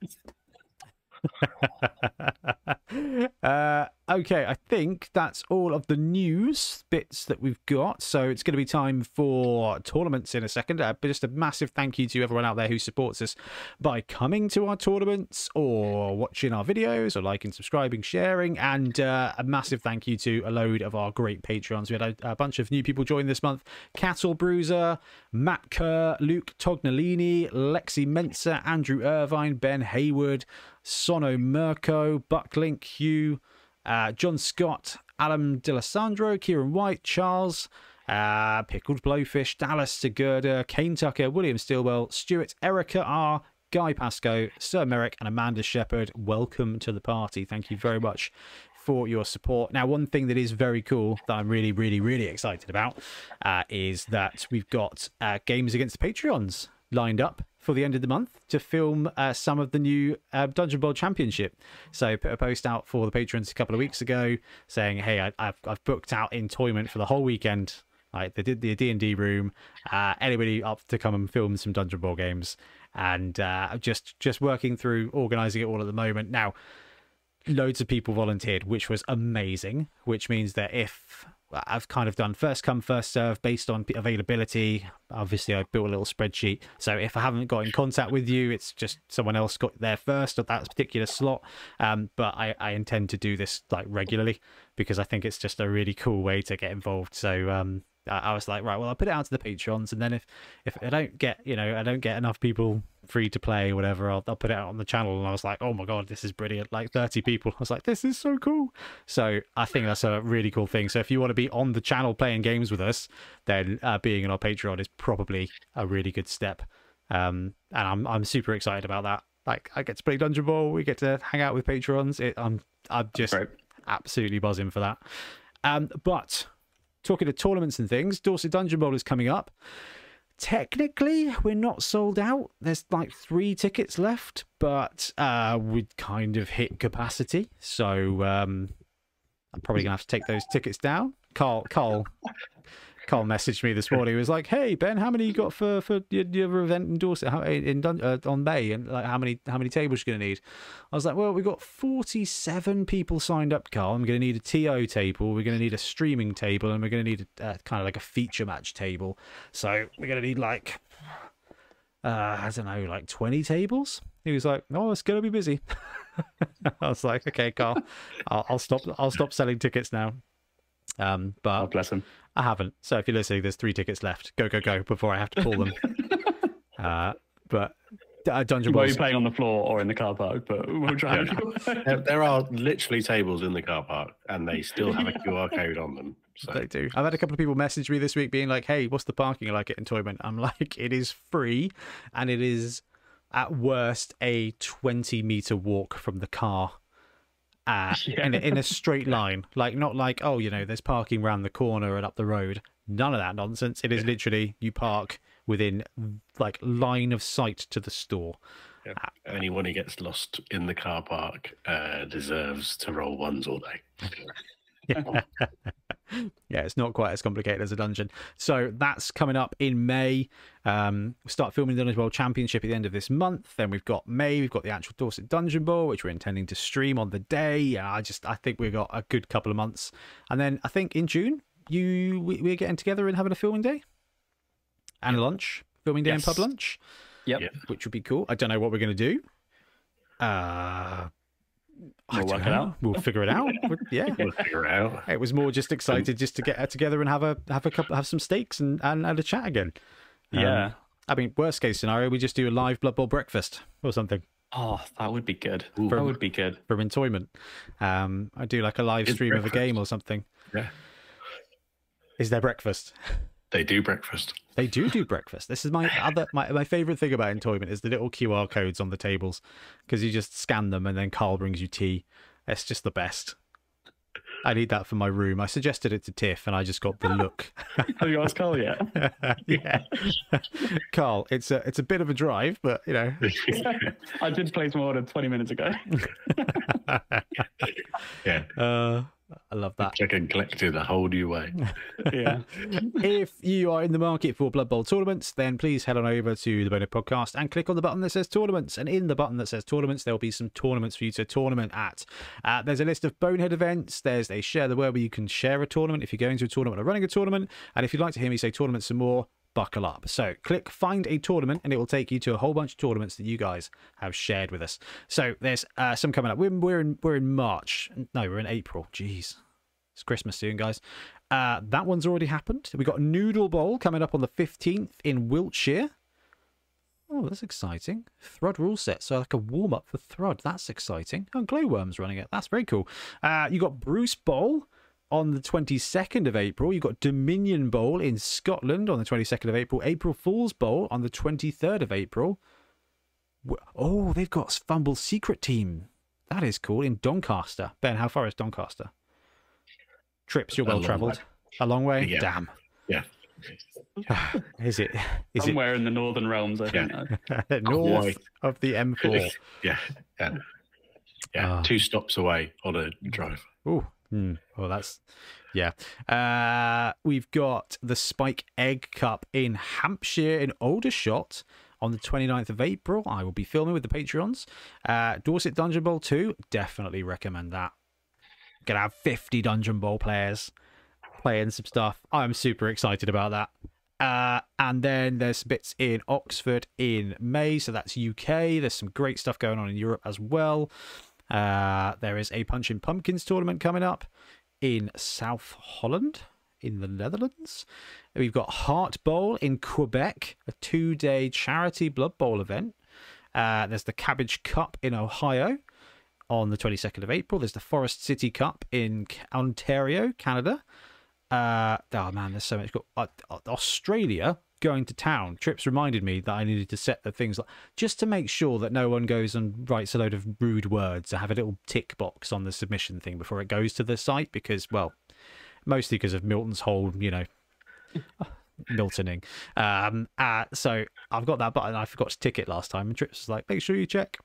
Uh, okay, I think that's all of the news bits that we've got. So it's going to be time for tournaments in a second. Uh, but just a massive thank you to everyone out there who supports us by coming to our tournaments or watching our videos or liking, subscribing, sharing. And uh, a massive thank you to a load of our great Patreons. We had a, a bunch of new people join this month Cattle Bruiser, Matt Kerr, Luke Tognolini, Lexi Mensa, Andrew Irvine, Ben Hayward, Sono Mirko, Bucklink, Hugh, uh, John Scott, Alan D'Alessandro, Kieran White, Charles, uh, Pickled Blowfish, Dallas Segurda, Kane Tucker, William Stilwell, Stuart, Erica R, Guy Pascoe, Sir Merrick, and Amanda Shepherd. Welcome to the party. Thank you very much for your support. Now, one thing that is very cool that I'm really, really, really excited about uh, is that we've got uh, games against the Patreons lined up for the end of the month to film uh, some of the new uh, Dungeon Bowl Championship. So, put a post out for the patrons a couple of weeks ago saying, "Hey, I, I've I've booked out Entoyment for the whole weekend." Like they did the D and D room. Uh, anybody up to come and film some Dungeon Bowl games, and uh, just just working through organising it all at the moment now loads of people volunteered, which was amazing. Which means that if I've kind of done first come, first serve based on availability, obviously I built a little spreadsheet. So if I haven't got in contact with you, it's just someone else got there first at that particular slot. Um, but I, I intend to do this like regularly because I think it's just a really cool way to get involved. So um, I was like, right, well, I'll put it out to the patrons, and then if if I don't get, you know, I don't get enough people free to play or whatever, I'll, I'll put it out on the channel. And I was like, oh my god, this is brilliant! Like thirty people. I was like, this is so cool. So I think that's a really cool thing. So if you want to be on the channel playing games with us, then uh, being on our Patreon is probably a really good step. Um, and I'm I'm super excited about that. Like I get to play Dungeon Bowl, we get to hang out with patrons. It, I'm I'm just absolutely buzzing for that. Um, but talking to tournaments and things, Dorset Dungeon Bowl is coming up. Technically, we're not sold out. There's like three tickets left, but uh, we'd kind of hit capacity. So um, I'm probably gonna have to take those tickets down. Carl, Carl, Carl messaged me this morning. He was like, "Hey Ben, how many you got for for your, your event in Dorset how, in uh, on May, and like how many how many tables you're gonna need?" I was like, "Well, we've got 47 people signed up, Carl. I'm gonna need a TO table. We're gonna need a streaming table, and we're gonna need a, uh, kind of like a feature match table. So we're gonna need like." Uh, I don't know, like 20 tables. He was like, "Oh, it's gonna be busy." I was like, "Okay, Carl, I'll, I'll stop. I'll stop selling tickets now." Um, but God bless him. I haven't. So if you're listening, there's three tickets left. Go, go, go before I have to pull them. uh, but uh, Dungeon Well, Balls. you're playing on the floor or in the car park, but we'll try. There, there are literally tables in the car park, and they still have a QR code on them. So They do. I've had a couple of people message me this week being like, hey, what's the parking like at Entoyment? I'm like, it is free and it is at worst a 20 meter walk from the car. Uh, in, a, in a straight line. Like, not like, oh, you know, there's parking round the corner and up the road. None of that nonsense. It is literally you park within like line of sight to the store. Yeah. Anyone who gets lost in the car park uh, deserves to roll ones all day. yeah. yeah, it's not quite as complicated as a dungeon. So that's coming up in May. Um, we start filming the Dungeon Bowl Championship at the end of this month. Then we've got May. We've got the actual Dorset Dungeon Bowl, which we're intending to stream on the day. Yeah, I just I think we've got a good couple of months, and then I think in June you we, we're getting together and having a filming day and a lunch, filming day Yes. and pub lunch, Yep. Yeah. which would be cool. I don't know what we're going to do. Uh, I We'll work it out. We'll figure it out. yeah. We'll figure it out. It was more just excited just to get together and have a have a couple have some steaks and and, and a chat again. Um, Yeah. I mean, worst case scenario, we just do a live Blood Bowl breakfast or something Oh, that would be good. Ooh. That would be good. from Entoyment. Um, I do like a live stream of a game or something. Yeah. Is there breakfast? They do breakfast. They do do breakfast. This is my other my, my favorite thing about Entoyment is the little QR codes on the tables because you just scan them and then Carl brings you tea. It's just the best. I need that for my room. I suggested it to Tiff and I just got the look. Have you asked Carl yet? yeah, Carl, it's a it's a bit of a drive, but you know, I did place my order 20 minutes ago. Yeah. uh, I love that. Check and collected a whole new way. yeah. if you are in the market for Blood Bowl tournaments, then please head on over to the Bonehead Podcast and click on the button that says tournaments. And in the button that says tournaments, there will be some tournaments for you to tournament at. Uh, there's a list of Bonehead events. There's a share the word where you can share a tournament if you're going to a tournament or running a tournament. And if you'd like to hear me say tournament some more, buckle up. So click find a tournament and it will take you to a whole bunch of tournaments that you guys have shared with us. So there's uh, some coming up. We're, we're in we're in March. No, we're in April. Jeez. It's Christmas soon, guys. Uh, that one's already happened. We got Noodle Bowl coming up on the 15th in Wiltshire. Oh, that's exciting. Thrud rule set. So, like a warm up for Thrud. That's exciting. Oh, Glowworm's running it. That's very cool. Uh, you got Bruce Bowl on the 22nd of April. you've got Dominion Bowl in Scotland on the 22nd of April. April Fool's Bowl on the 23rd of April. Oh, they've got Fumble Secret Team. That is cool in Doncaster. Ben, how far is Doncaster? Trips, you're well travelled. A long way? Yeah. Damn. Yeah. Is it? Is it Somewhere in the northern realms, I think. it north Quite. of the M4? Yeah. Yeah. Yeah. Ah. Two stops away on a drive. Oh, hmm. well, that's yeah. Uh, we've got the Spike Egg Cup in Hampshire in Aldershot on the 29th of April. I will be filming with the Patreons. Uh, Dorset Dungeon Bowl 2, definitely recommend that. Gonna have 50 Dungeon Bowl players playing some stuff. I'm super excited about that. Uh, and then there's bits in Oxford in May, so that's UK. There's some great stuff going on in Europe as well. Uh, there is a Punching Pumpkins tournament coming up in South Holland in the Netherlands. We've got Heart Bowl in Quebec, a two day charity Blood Bowl event. Uh, there's the Cabbage Cup in Ohio on the 22nd of April. There's the Forest City Cup in Ontario, Canada. Uh, oh man, there's so much. Got uh, uh, Australia going to town. Trips reminded me that I needed to set the things like just to make sure that no one goes and writes a load of rude words. I have a little tick box on the submission thing before it goes to the site because, well, mostly because of Milton's whole, you know, Miltoning. Um, uh, so I've got that button. I forgot to tick it last time, and Trips was like, "Make sure you check."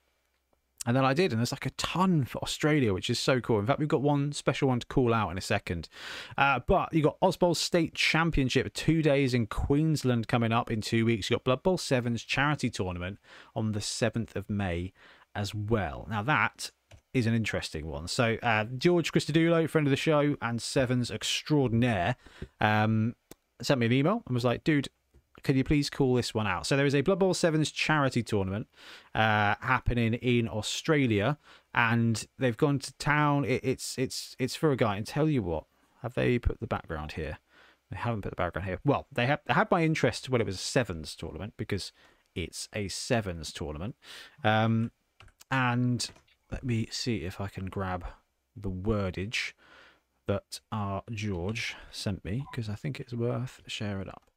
And then I did, and there's like a ton for Australia, which is so cool. In fact, we've got one special one to call out in a second. Uh, but you got Osbowl State Championship, two days in Queensland coming up in two weeks. You got Blood Bowl Sevens charity tournament on the 7th of May as well. Now, that is an interesting one. So, uh, George Christodoulou, friend of the show and Sevens extraordinaire, um, sent me an email and was like, dude, can you please call this one out? So there is a Blood Bowl Sevens charity tournament uh, happening in Australia, and they've gone to town. It, it's it's it's for a guy. And tell you what, have they put the background here? They haven't put the background here. Well, they have they had my interest when it was a sevens tournament because it's a sevens tournament. Um, and let me see if I can grab the wordage that our George sent me because I think it's worth sharing up.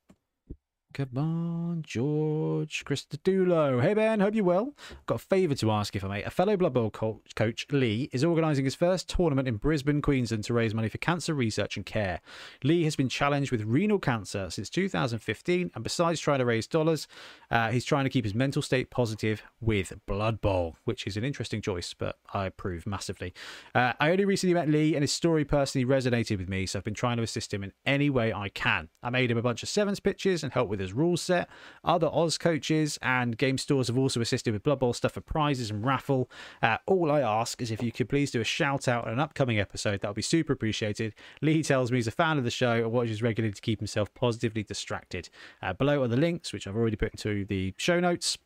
Come on, George Christodoulou. Hey, Ben, hope you're well. Got a favour to ask if I may. A fellow Blood Bowl co- coach, Lee, is organising his first tournament in Brisbane, Queensland to raise money for cancer research and care. Lee has been challenged with renal cancer since 2015, and besides trying to raise dollars, uh, he's trying to keep his mental state positive with Blood Bowl, which is an interesting choice, but I approve massively. Uh, I only recently met Lee, and his story personally resonated with me, so I've been trying to assist him in any way I can. I made him a bunch of sevens pitches and helped with his rule set. Other Oz coaches and game stores have also assisted with Blood Bowl stuff for prizes and raffle. Uh, all I ask is if you could please do a shout out on an upcoming episode, that would be super appreciated. Lee tells me he's a fan of the show and watches regularly to keep himself positively distracted. Uh, below are the links, which I've already put into the show notes.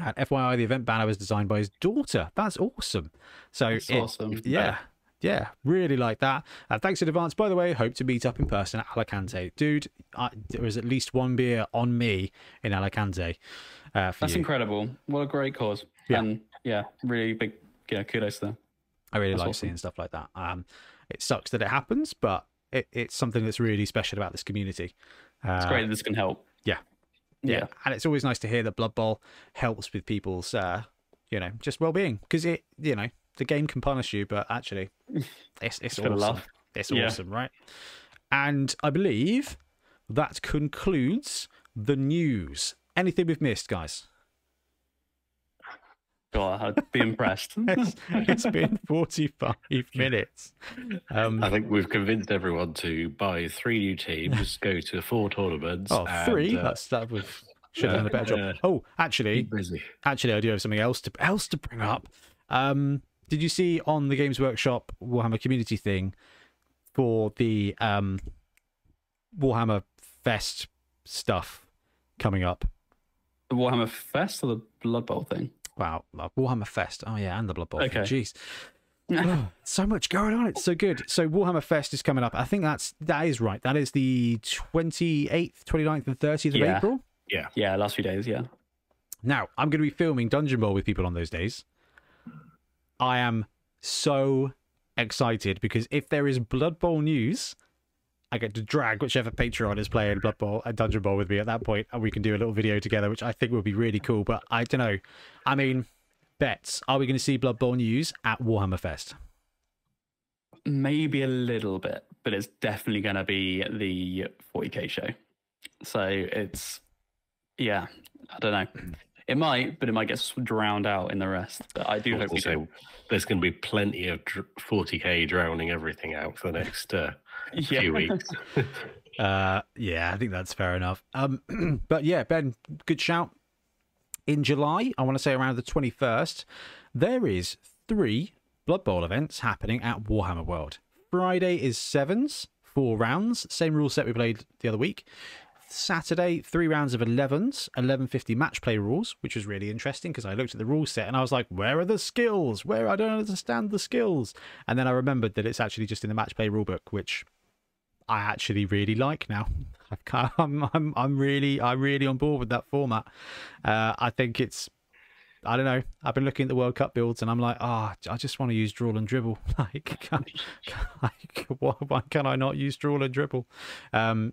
And FYI, the event banner was designed by his daughter. That's awesome. So, That's it- awesome. yeah. Yeah, really like that. Uh, thanks in advance. By the way, hope to meet up in person at Alicante. Dude, I, there was at least one beer on me in Alicante uh, for That's you. incredible. What a great cause. Yeah. And yeah, really big yeah, kudos to them. I really That's like awesome. seeing stuff like that. Um, it sucks that it happens, but it, it's something that's really special about this community. Uh, It's great that this can help. yeah. Yeah. and it's always nice to hear that Blood Bowl helps with people's, uh, you know, just well-being because it, you know, the game can punish you, but actually, it's it's for the awesome. love. It's Yeah. awesome, right? And I believe that concludes the news. Anything we've missed, guys? God, I'd be impressed. It's, it's been 45 minutes. Um, I think we've convinced everyone to buy three new teams, go to four tournaments. oh, three? and, uh, That's that would should have done a better job. uh, Oh, actually, busy. actually, I do have something else to else to bring up. Um, did you see on the Games Workshop Warhammer community thing for the um, Warhammer Fest stuff coming up? the Warhammer Fest or the Blood Bowl thing? Wow, Warhammer Fest. Oh yeah, and the Blood Bowl. thing. Okay. Jeez. Oh, so much going on. It's so good. So Warhammer Fest is coming up. I think that's that is right. That is the 28th, 29th, and 30th of Yeah. April. Yeah, Yeah, last few days, yeah. Now, I'm going to be filming Dungeon Bowl with people on those days. I am so excited because if there is Blood Bowl news, I get to drag whichever Patreon is playing Blood Bowl and Dungeon Bowl with me at that point, and we can do a little video together, which I think would be really cool. But I don't know. I mean, bets. Are we going to see Blood Bowl news at Warhammer Fest? Maybe a little bit, but it's definitely going to be the 40k show. So it's, yeah, I don't know. It might, but it might get drowned out in the rest. But I do hope we Also, do. there's going to be plenty of 40k drowning everything out for the next uh, Yeah. few weeks. Uh, yeah, I think that's fair enough. Um, but yeah, Ben, good shout. In July, I want to say around the 21st, there is three Blood Bowl events happening at Warhammer World. Friday is sevens, four rounds, same rule set we played the other week. Saturday, three rounds of 11s, 1150 match play rules, which was really interesting because I looked at the rule set and I was like, where are the skills? Where I don't understand the skills. And then I remembered that it's actually just in the match play rulebook, which I actually really like now. I'm, I'm, I'm really, I'm really on board with that format. Uh, I think it's, I don't know. I've been looking at the World Cup builds and I'm like, ah, I just want to use draw and dribble. Like, can, like why, why can I not use draw and dribble? Um,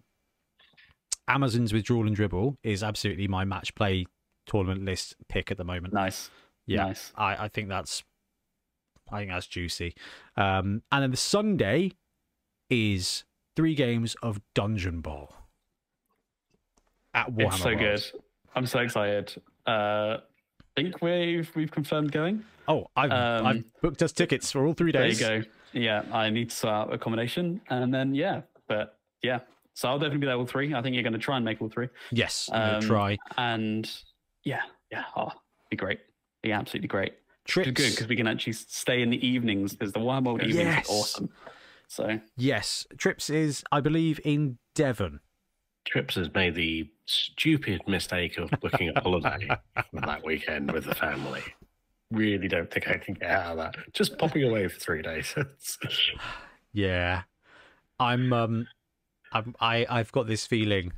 Amazon's withdrawal and dribble is absolutely my match play tournament list pick at the moment. Nice. Yeah, Nice. I, I think that's I think that's juicy. Um, and then the Sunday is three games of Dungeon Bowl at Warhammer. It's so World. good. I'm so excited. Uh, I think we've we've confirmed going. Oh, I've Um, I've booked us tickets for all three There days. you go. Yeah, I need to sort out accommodation, and then yeah, but yeah, so I'll definitely be there all three. I think you're going to try and make all three, Yes, Um, try. and yeah, yeah, oh, be great, be absolutely great. Which Trips. is good because we can actually stay in the evenings because the Warhammer World evenings Yes. are awesome. So Yes, Trips is I believe in Devon. Trips has made the stupid mistake of booking a holiday for that weekend with the family. Really don't think I can get out of that. Just popping away for three days. Yeah, I'm um, I'm I I've got this feeling.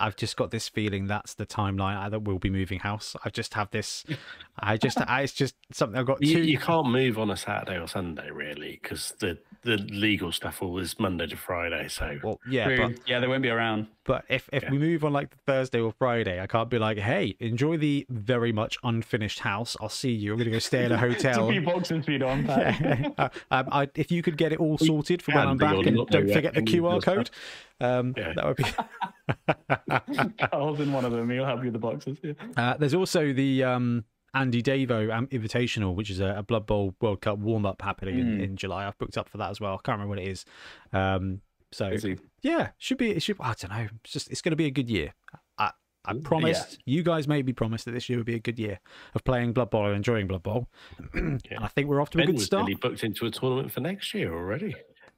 I've just got this feeling that's the timeline that we'll be moving house. I just have this. I just, I, it's just something I've got You, two. you can't move on a Saturday or Sunday, really, because the, the legal stuff was Monday to Friday. So Well, yeah, but yeah, they won't be around. but if if Yeah. we move on like Thursday or Friday, I can't be like, hey, enjoy the very much unfinished house. I'll see you. I'm gonna go stay in a hotel. Two boxes for you to unpack. Uh, um, I, if you could get it all sorted for when I'm back, and don't forget the QR code, um, Yeah. that would be. Carl's in one of them. He'll help you with the boxes. Yeah. Uh, there's also the um, Andy Davo um, Invitational, which is a, a Blood Bowl World Cup warm up happening in, Mm. in July. I've booked up for that as well. I can't remember what it is. Um, so Busy. yeah, should be. It should. I don't know. It's just. It's going to be a good year. I I promised you guys maybe promised that this year would be a good year of playing Blood Bowl and enjoying Blood Bowl, and I think we're off to a Ben good was start. nearly booked into a tournament for next year already.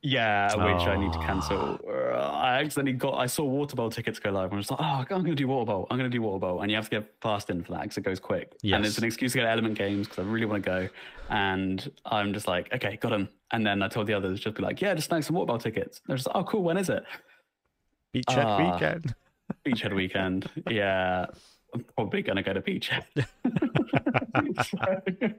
Yeah, which I need to cancel. Uh, I accidentally got. I saw Water Bowl tickets go live, and I was like, "Oh, I'm going to do Water Bowl. I'm going to do Water Bowl," and you have to get fast in for that because it goes quick. And it's an excuse to go to Element Games because I really want to go. And I'm just like, "Okay, got him." And then I told the others, just be like, "Yeah, just snag some Water Bowl tickets." They're just like, "Oh, cool. When is it?" Beachhead Ah. weekend. Beachhead weekend. Yeah, I'm probably going to go to Beachhead.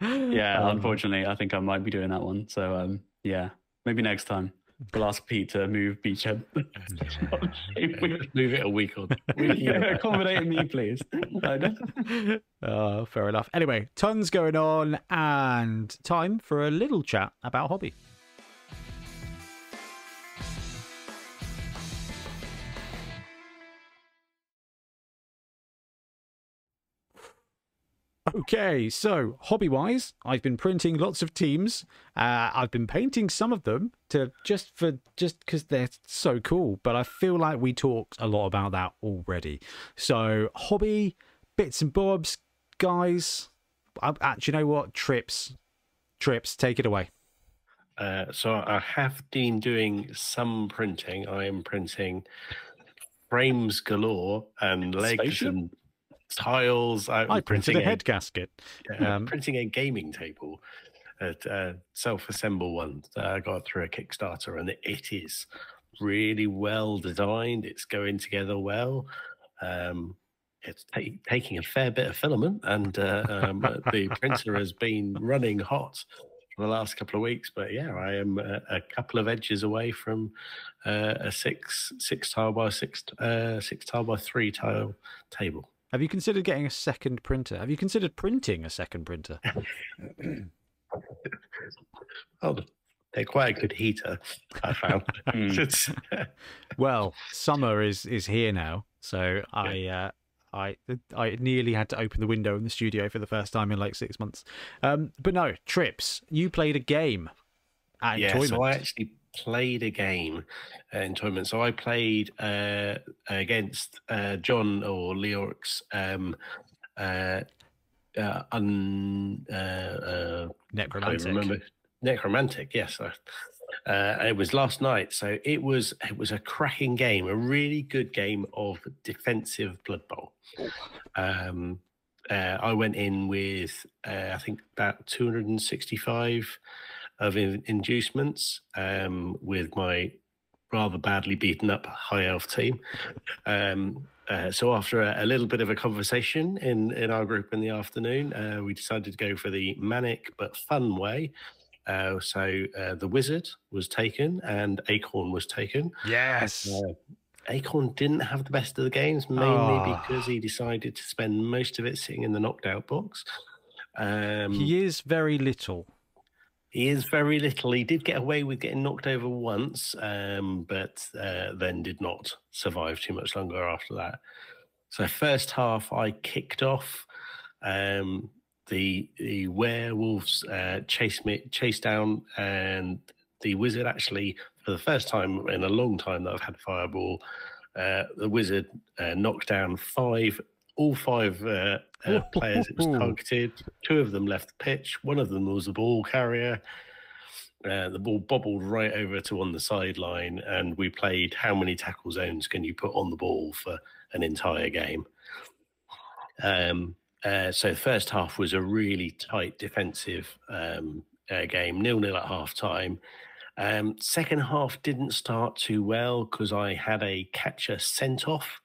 So, yeah, Um, unfortunately, I think I might be doing that one. So, um, yeah, maybe next time. We'll ask Pete to move Beachhead. Move it a week or Yeah, accommodate me, please. Oh, fair enough. Anyway, tons going on, and time for a little chat about hobby. Okay, so hobby wise, I've been printing lots of teams. Uh, I've been painting some of them to just for just because they're so cool. But I feel like we talked a lot about that already. So hobby bits and bobs, guys. I, do you know what? Trips, trips. Take it away. Uh, so I have been doing some printing. I am printing frames galore and legs Spaceship? and tiles. I'm I printed a head gasket. yeah, um, printing a gaming table, a uh, self-assemble one that I got through a Kickstarter, and it is really well designed. It's going together well. Um, it's ta- taking a fair bit of filament, and uh, um, the printer has been running hot for the last couple of weeks. But yeah, I am a, a couple of edges away from uh, a six six tile by six uh, six tile by three tile table. Have you considered getting a second printer? Have you considered printing a second printer? Oh, they're quite a good heater, I found. It's- Well, summer is is here now, so I uh, I I nearly had to open the window in the studio for the first time in like six months. Um, but no trips. You played a game at yeah, Entoyment. so I actually played a game uh, Entoyment. So I played uh, against uh, John or Leorix. Um, uh, uh, un, uh, uh, I Necromantic. remember necromantic. Yes, uh, it was last night. So it was it was a cracking game, a really good game of defensive Blood Bowl. Um, uh, I went in with uh, I think about 265 of in- inducements um, with my rather badly beaten up high elf team. Um, uh, so after a, a little bit of a conversation in in our group in the afternoon, uh, we decided to go for the manic but fun way. Uh, so uh, the wizard was taken and Akhorne was taken. Yes. Uh, Akhorne didn't have the best of the games, mainly Ah. because he decided to spend most of it sitting in the knocked out box. Um, he is very little. He is very little. He did get away with getting knocked over once, um, but uh, then did not survive too much longer after that. So first half, I kicked off. Um, the the werewolves uh, chased me, chased down, and the wizard actually, for the first time in a long time that I've had fireball, uh, the wizard uh, knocked down five, all five uh, uh, players it was targeted. Two of them left the pitch. One of them was the ball carrier. Uh, the ball bobbled right over to on the sideline, and we played how many tackle zones can you put on the ball for an entire game. Um, uh, so first half was a really tight defensive um, uh, game, nil nil at half time. Um, second half didn't start too well because I had a catcher sent off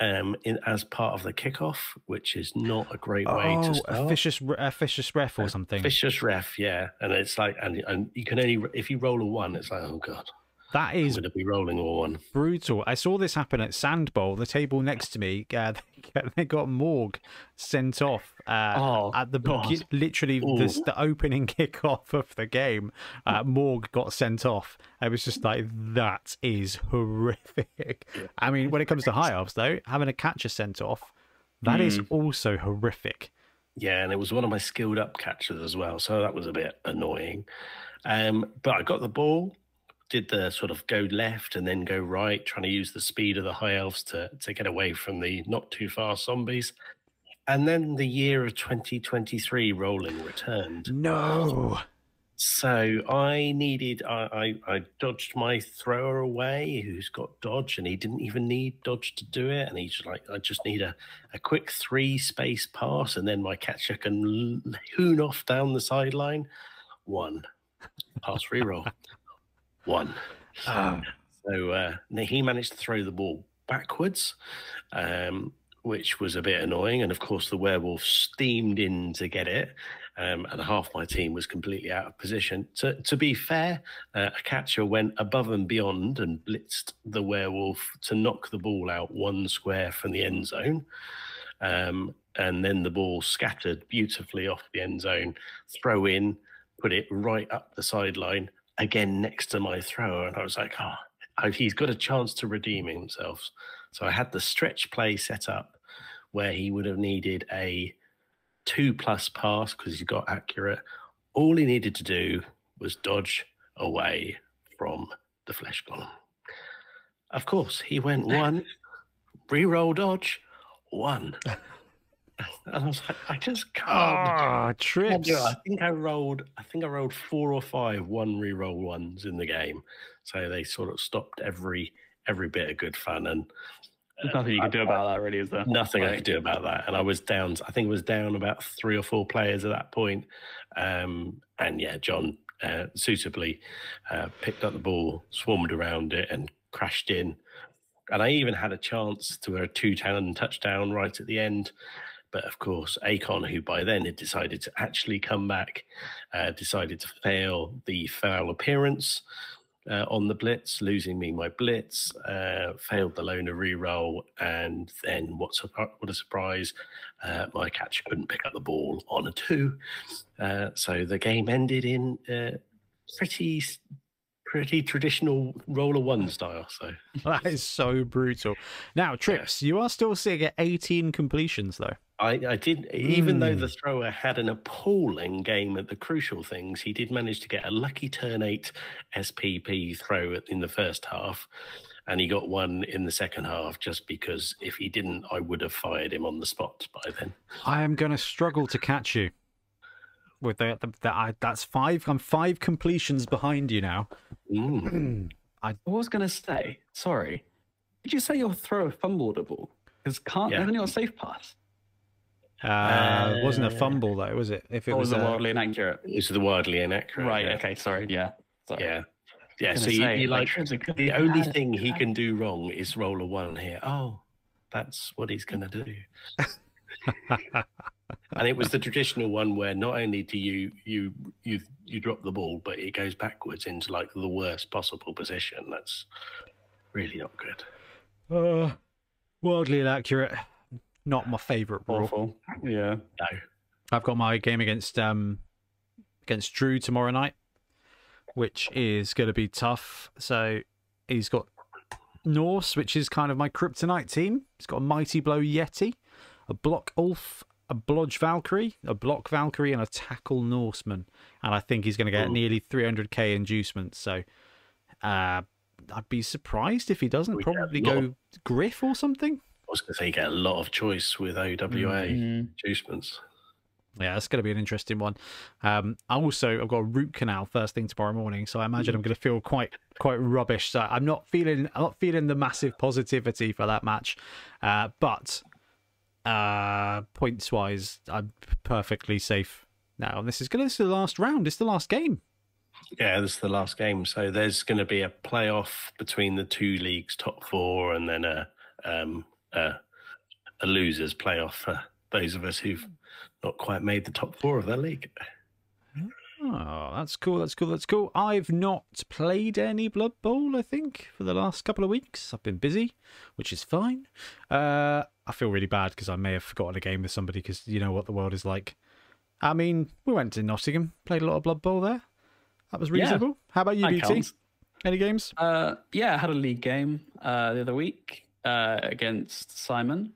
um, in, as part of the kickoff, which is not a great way oh, to a start. vicious, a vicious ref or something. Vicious ref, yeah, and it's like, and and you can only if you roll a one, it's like, oh god, That going to be rolling a one. brutal. I saw this happen at Sand Bowl, the table next to me. Uh, they, got, Morg sent off uh, Oh, at the God. literally this, the opening kickoff of the game. Uh, Morg got sent off. I was just like, that is horrific. I mean, when it comes to high ups, though, having a catcher sent off, that is also horrific. Yeah, and it was one of my skilled up catchers as well, so that was a bit annoying. Um, but I got the ball, did the sort of go left and then go right, trying to use the speed of the high elves to to get away from the not too fast zombies. And then the year of 2023 rolling returned. No. So I needed, I, I, I dodged my thrower away, who's got dodge, and he didn't even need dodge to do it. And he's like, I just need a, a quick three space pass, and then my catcher can hoon off down the sideline. One pass reroll, one. Ah. So uh, he managed to throw the ball backwards, um, which was a bit annoying. And of course, the werewolf steamed in to get it, um, and half my team was completely out of position. To, to be fair, uh, a catcher went above and beyond and blitzed the werewolf to knock the ball out one square from the end zone. Um, and then the ball scattered beautifully off the end zone, throw in, put it right up the sideline, again next to my thrower. And I was like, oh, I- he's got a chance to redeem himself. So I had the stretch play set up where he would have needed a two plus pass because he got accurate. All he needed to do was dodge away from the flesh golem. Of course, he went one, re-roll dodge, one. And I was like, I just can't. Ah, can't trips. I think I rolled. I think I rolled four or five one re-roll ones in the game, so they sort of stopped every every bit of good fun and There's nothing you can do about that, really, is there? nothing I could do about that. And I was down. I think it was down about three or four players at that point. Um, and yeah, John uh, suitably uh, picked up the ball, swarmed around it, and crashed in. And I even had a chance to a two-ton touchdown right at the end. But of course, Akhorne, who by then had decided to actually come back, uh, decided to fail the foul appearance uh, on the blitz, losing me my blitz, uh, failed the loner re-roll, and then what's a, what a surprise, uh, my catcher couldn't pick up the ball on a two. Uh, so the game ended in uh, pretty pretty traditional roller one style. So That is so brutal. Now, Trips, you are still sitting at 18 completions, though. I, I did, even though the Mm. thrower had an appalling game at the crucial things, he did manage to get a lucky turn eight SPP throw in the first half. And he got one in the second half just because if he didn't, I would have fired him on the spot by then. I am going to struggle to catch you. With that, the, the, I, that's five. I'm five completions behind you now. Mm. I was going to say, sorry. Did you say your thrower fumbled a ball? Because can't, Yeah. hasn't he got a safe pass? Uh, it wasn't a Uh, fumble though, was it? If it Or was, was it a, wildly inaccurate? It's the wildly inaccurate. Right, yeah. okay, sorry, yeah. Sorry. Yeah. Yeah. So you, say, you like Trips, the only thing he can do wrong is roll a one here. Oh, that's what he's going to do. and it was the traditional one where not only do you you you you drop the ball, but it goes backwards into like the worst possible position. That's really not good. uh, wildly inaccurate. Not my favourite rule. Awful. Yeah. No. I've got my game against um against Drew tomorrow night, which is going to be tough. So he's got Norse, which is kind of my kryptonite team. He's got a mighty blow Yeti, a block Ulf, a blodge Valkyrie, a block Valkyrie, and a tackle Norseman. And I think he's going to get Ooh. nearly 300k inducements. So uh, I'd be surprised if he doesn't We probably lot go Griff or something. I was going to say you get a lot of choice with OWA Mhm. inducements. Yeah, that's going to be an interesting one. Um, I also I've got a root canal first thing tomorrow morning, so I imagine I'm going to feel quite quite rubbish. So I'm not feeling I'm not feeling the massive positivity for that match, uh, but uh, points wise, I'm perfectly safe now. This is going to is the last round. It's the last game. Yeah, this is the last game. So there's going to be a playoff between the two leagues' top four, and then a um, a a losers playoff for those of us who've not quite made the top four of their league. Oh, that's cool. That's cool. That's cool. I've not played any Blood Bowl, I think, for the last couple of weeks. I've been busy, which is fine. Uh, I feel really bad because I may have forgotten a game with somebody because you know what the world is like. I mean, we went to Nottingham, played a lot of Blood Bowl there. That was Yeah. reasonable. How about you, BT? counts. Any games? Uh, yeah, I had a league game uh, the other week uh, against Simon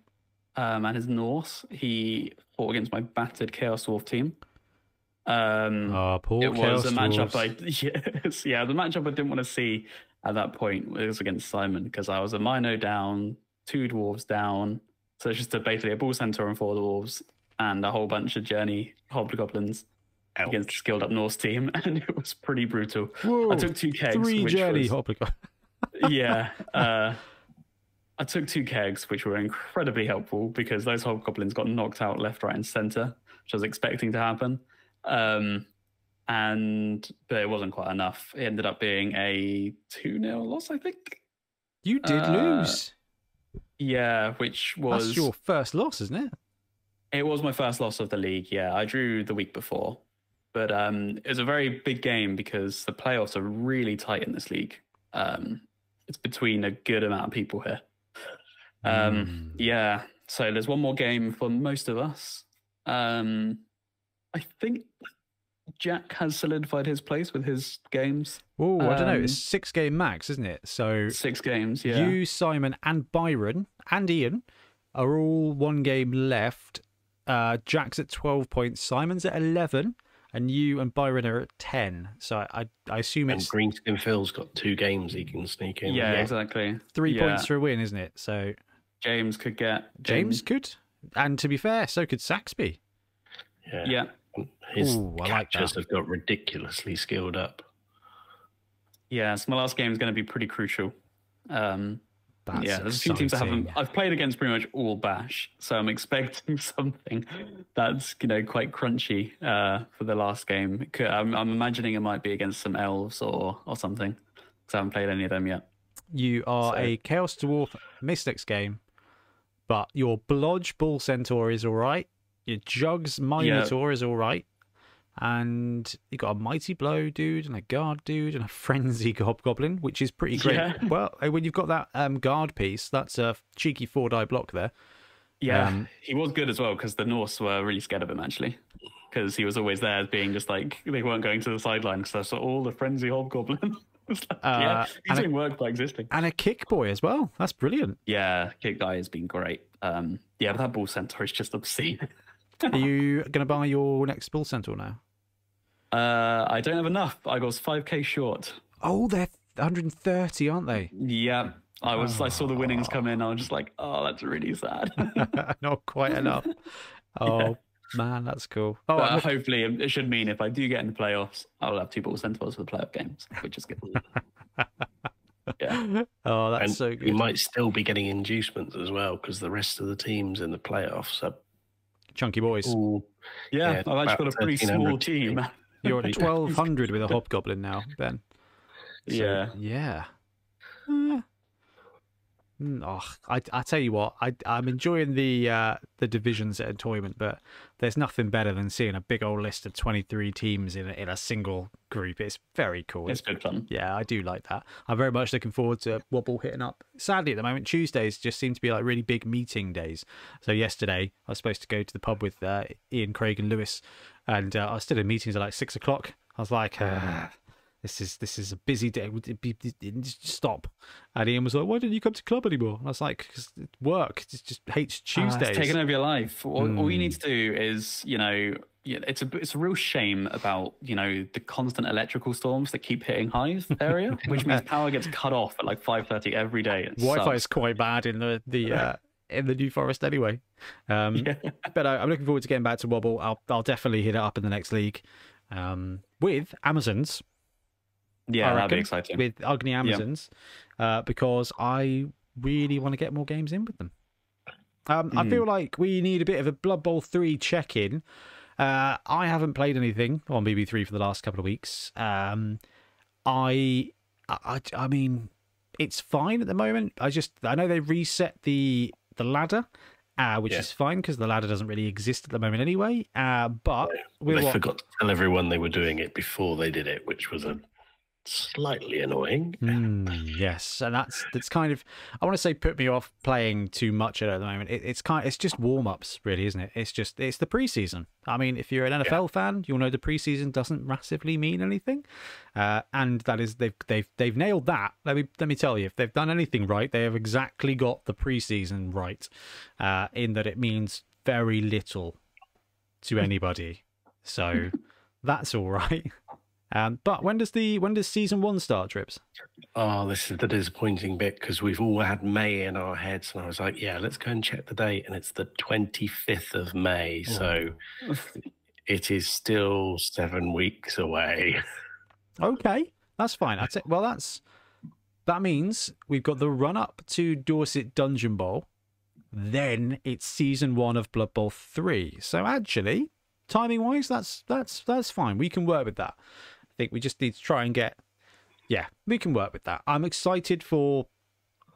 um, and his Norse. He fought against my battered Chaos Dwarf team. Um, Oh, poor it was a matchup I yes, yeah, the matchup I didn't want to see at that point was against Simon because I was a Mino down, two dwarves down, so it's just a, basically a bull centaur and four dwarves and a whole bunch of journey hobgoblins against the Ouch. skilled up Norse team, and it was pretty brutal. Whoa, I took two kegs, three which journey was- Hobgoblin. yeah. Uh, I took two kegs, which were incredibly helpful because those hobgoblins got knocked out left, right, and center, which I was expecting to happen. Um, and but it wasn't quite enough. It ended up being a 2 0 loss, I think. You did Uh, lose. Yeah, which was That's your first loss, isn't it? It was my first loss of the league. Yeah, I drew the week before, but um, it was a very big game because the playoffs are really tight in this league. Um, it's between a good amount of people here. Um, Mm. Yeah, so there's one more game for most of us. Um, I think Jack has solidified his place with his games. Oh, I don't know. Um, It's six game max, isn't it? So Six games. Yeah. you, Simon, and Byron and Ian are all one game left. Uh, Jack's at twelve points. Simon's at eleven, and you and Byron are at ten. So I, I, I assume And it's Greenskin Phil's got two games he can sneak in. yeah, exactly. three yeah. points for a win, isn't it? So James could get James could, and to be fair, so could Saxby. Yeah. Yeah. His Ooh, I like that. have got ridiculously skilled up. Yeah, so my last game is going to be pretty crucial. Um, That's yeah, there's a few teams I haven't. I've played against pretty much all Bash, so I'm expecting something that's you know quite crunchy uh, for the last game. I'm, I'm imagining it might be against some elves or or something because I haven't played any of them yet. You are So- a Chaos Dwarf Mystics game, but your Blodge Bull Centaur is all right. Your Jugs Minotaur is all right. And you got a Mighty Blow dude, and a Guard dude, and a Frenzy Hobgoblin, which is pretty great. Yeah. Well, uh, when you've got that um, Guard piece, that's a cheeky four die block there. Yeah, Um, he was good as well because the Norse were really scared of him actually. Because he was always there, as being just like they weren't going to the sideline because saw all the frenzy hobgoblin. Like, yeah, Uh, he's and a- work by existing. And a Kick Boy as well. That's brilliant. Yeah, kick guy has been great. Um, yeah, but that bull centaur is just obscene. Are you going to buy your next Bull Centaur now? Uh, I don't have enough. I was 5k short. Oh, they're 130, aren't they? Yeah, I was. I saw the winnings come in. I was just like, oh, that's really sad. Not quite enough. Oh, man, that's cool. Oh, but I'm hopefully, it should mean if I do get in the playoffs, I'll have two bull centaurs for the playoff games, which is good. yeah, oh that's and so good. you good. might still be getting inducements as well because the rest of the teams in the playoffs are Chunky boys. yeah. Yeah, I've actually got a pretty small team. You're at 1200 with a hobgoblin now, Ben. So, Yeah. Yeah. Uh, oh, I, I tell you what, I, I'm enjoying the uh, the divisions at tournament, but there's nothing better than seeing a big old list of 23 teams in a, in a single group. It's very cool. It's good fun. Yeah, I do like that. I'm very much looking forward to Wobble hitting up. Sadly, at the moment, Tuesdays just seem to be like really big meeting days. So yesterday, I was supposed to go to the pub with uh, Ian, Craig, and Lewis, and uh, I was still in meetings at like six o'clock. I was like, "Ah, "This is this is a busy day. Would it be, just stop." And Ian was like, "Why didn't you come to club anymore?" And I was like, "Cause work. It just hates Ah, Tuesdays." it's taken over your life. All, all you need Mm. to do is, you know, yeah, it's a it's a real shame about you know the constant electrical storms that keep hitting Hive area, which means power gets cut off at like five thirty every day. It Wi-Fi sucks. is quite bad in the the uh, in the New Forest anyway. Um, Yeah. But I, I'm looking forward to getting back to Wobble. I'll I'll definitely hit it up in the next league um, with Amazons. Yeah, I that'd be exciting. with Ugni Amazons uh, because I really want to get more games in with them. Um, I Mm. feel like we need a bit of a Blood Bowl 3 check in. Uh, I haven't played anything on BB3 for the last couple of weeks. Um, I, I, I mean, it's fine at the moment. I just, I know they reset the the ladder uh, which Yeah. is fine because the ladder doesn't really exist at the moment anyway. Uh, but we're they what- forgot to tell everyone they were doing it before they did it, which was a slightly annoying. Mm, yes, and that's that's kind of I want to say put me off playing too much at at the moment. It, it's kind it's just warm ups, really, isn't it? It's just it's the preseason. I mean, if you're an NFL fan, you'll know the preseason doesn't massively mean anything, uh, and that is they've they've they've nailed that. Let me let me tell you, if they've done anything right, they have exactly got the preseason right, uh, in that it means very little to anybody. So that's all right. Um, but when does the when does season one start, Trips? Oh, this is the disappointing bit because we've all had May in our heads, and I was like, "Yeah, let's go and check the date," and it's the twenty fifth of May, so it is still seven weeks away. Okay, that's fine. That's it. Well, that's that means we've got the run up to Dorset Dungeon Bowl. Then it's season one of Blood Bowl three. So actually, timing wise, that's that's that's fine. We can work with that. I think we just need to try and get. Yeah, we can work with that. I'm excited for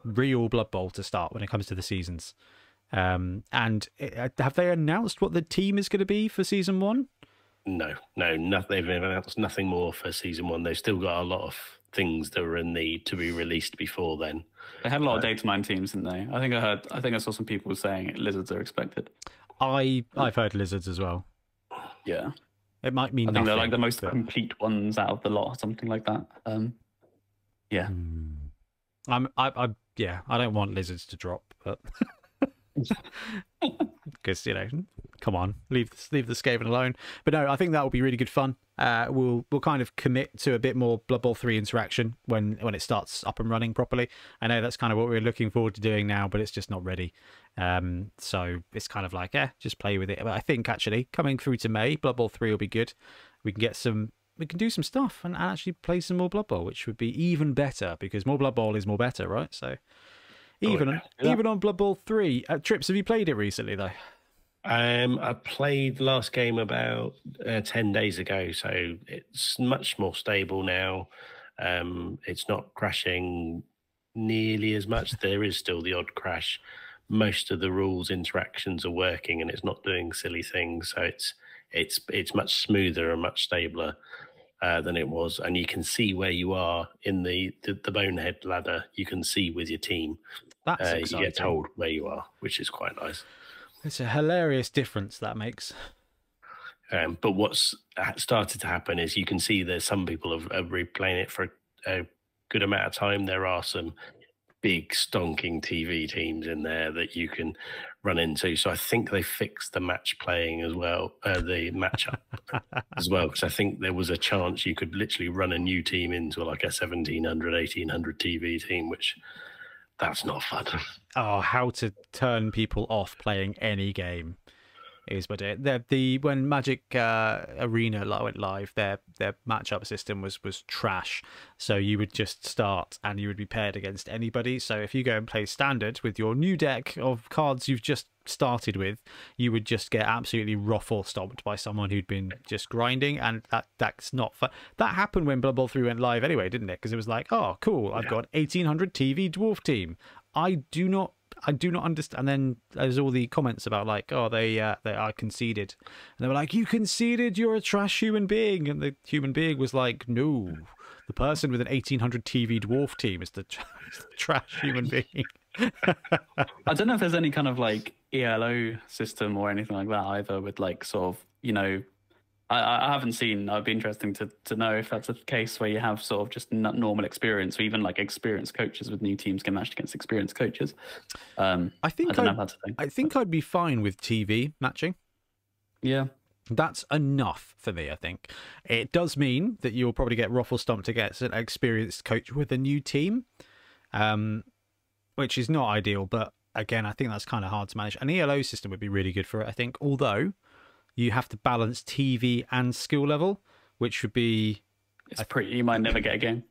real Blood Bowl to start when it comes to the seasons. Um, and uh, have they announced what the team is going to be for season one? No, no, no they've announced nothing more for season one. They've still got a lot of things that are in need to be released before then. They had a lot of data mine teams, didn't they? I think I heard. I think I saw some people saying lizards are expected. I I've heard lizards as well. Yeah, It might mean I think they're like the most but- complete ones out of the lot, or something like that. Um, yeah, Hmm. I'm, I, I, yeah, I don't want lizards to drop, but because you know, come on, leave leave the Skaven alone. But no, I think that will be really good fun. Uh, we'll we'll kind of commit to a bit more Blood Bowl three interaction when when it starts up and running properly. I know that's kind of what we're looking forward to doing now, but it's just not ready. Um, so it's kind of like, eh, just play with it. But I think actually coming through to May, Blood Bowl three will be good. We can get some we can do some stuff and actually play some more Blood Bowl, which would be even better because more Blood Bowl is more better, right? So even on, Yeah. even on Blood Bowl three, uh, Trips, have you played it recently though? Um, I played last game about uh, ten days ago, so it's much more stable now. Um, it's not crashing nearly as much. There is still the odd crash. Most of the rules interactions are working, and it's not doing silly things. So it's it's it's much smoother and much stabler uh, than it was, and you can see where you are in the the, the bonehead ladder. You can see with your team. That's Uh, you get told where you are, which is quite nice. It's a hilarious difference that makes. Um, but what's started to happen is you can see there's some people have, are replaying it for a, a good amount of time. There are some big stonking TV teams in there that you can run into. So I think they fixed the match playing as well, uh, the matchup as well, because I think there was a chance you could literally run a new team into like a 1700, 1800 TV team, which that's not fun. Oh, how to turn people off playing any game is but it. The, the when Magic uh, Arena went live, their their matchup system was was trash. So you would just start and you would be paired against anybody. So if you go and play standard with your new deck of cards you've just started with, you would just get absolutely ruffle stomped by someone who'd been just grinding, and that that's not fun. That happened when Blood Bowl three went live anyway, didn't it? Because it was like, oh, cool, I've got eighteen hundred TV dwarf team. I do not. I do not understand. And then there's all the comments about like, oh, they uh, they are conceded, and they were like, you conceded, you're a trash human being, and the human being was like, no, the person with an 1800 TV dwarf team is the, tra- is the trash human being. I don't know if there's any kind of like ELO system or anything like that either. With like sort of you know, I, I haven't seen. It'd be interesting to to know if that's a case where you have sort of just normal experience, or even like experienced coaches with new teams get matched against experienced coaches. Um, I I think I, a thing. I think I'd be fine with TV matching. Yeah, That's enough for me, I think. It does mean that you'll probably get ruffle stomped against an experienced coach with a new team, um, which is not ideal. But again, I think that's kind of hard to manage. An ELO system would be really good for it, I think. Although you have to balance TV and skill level, which would be it's pretty. You might never get a game.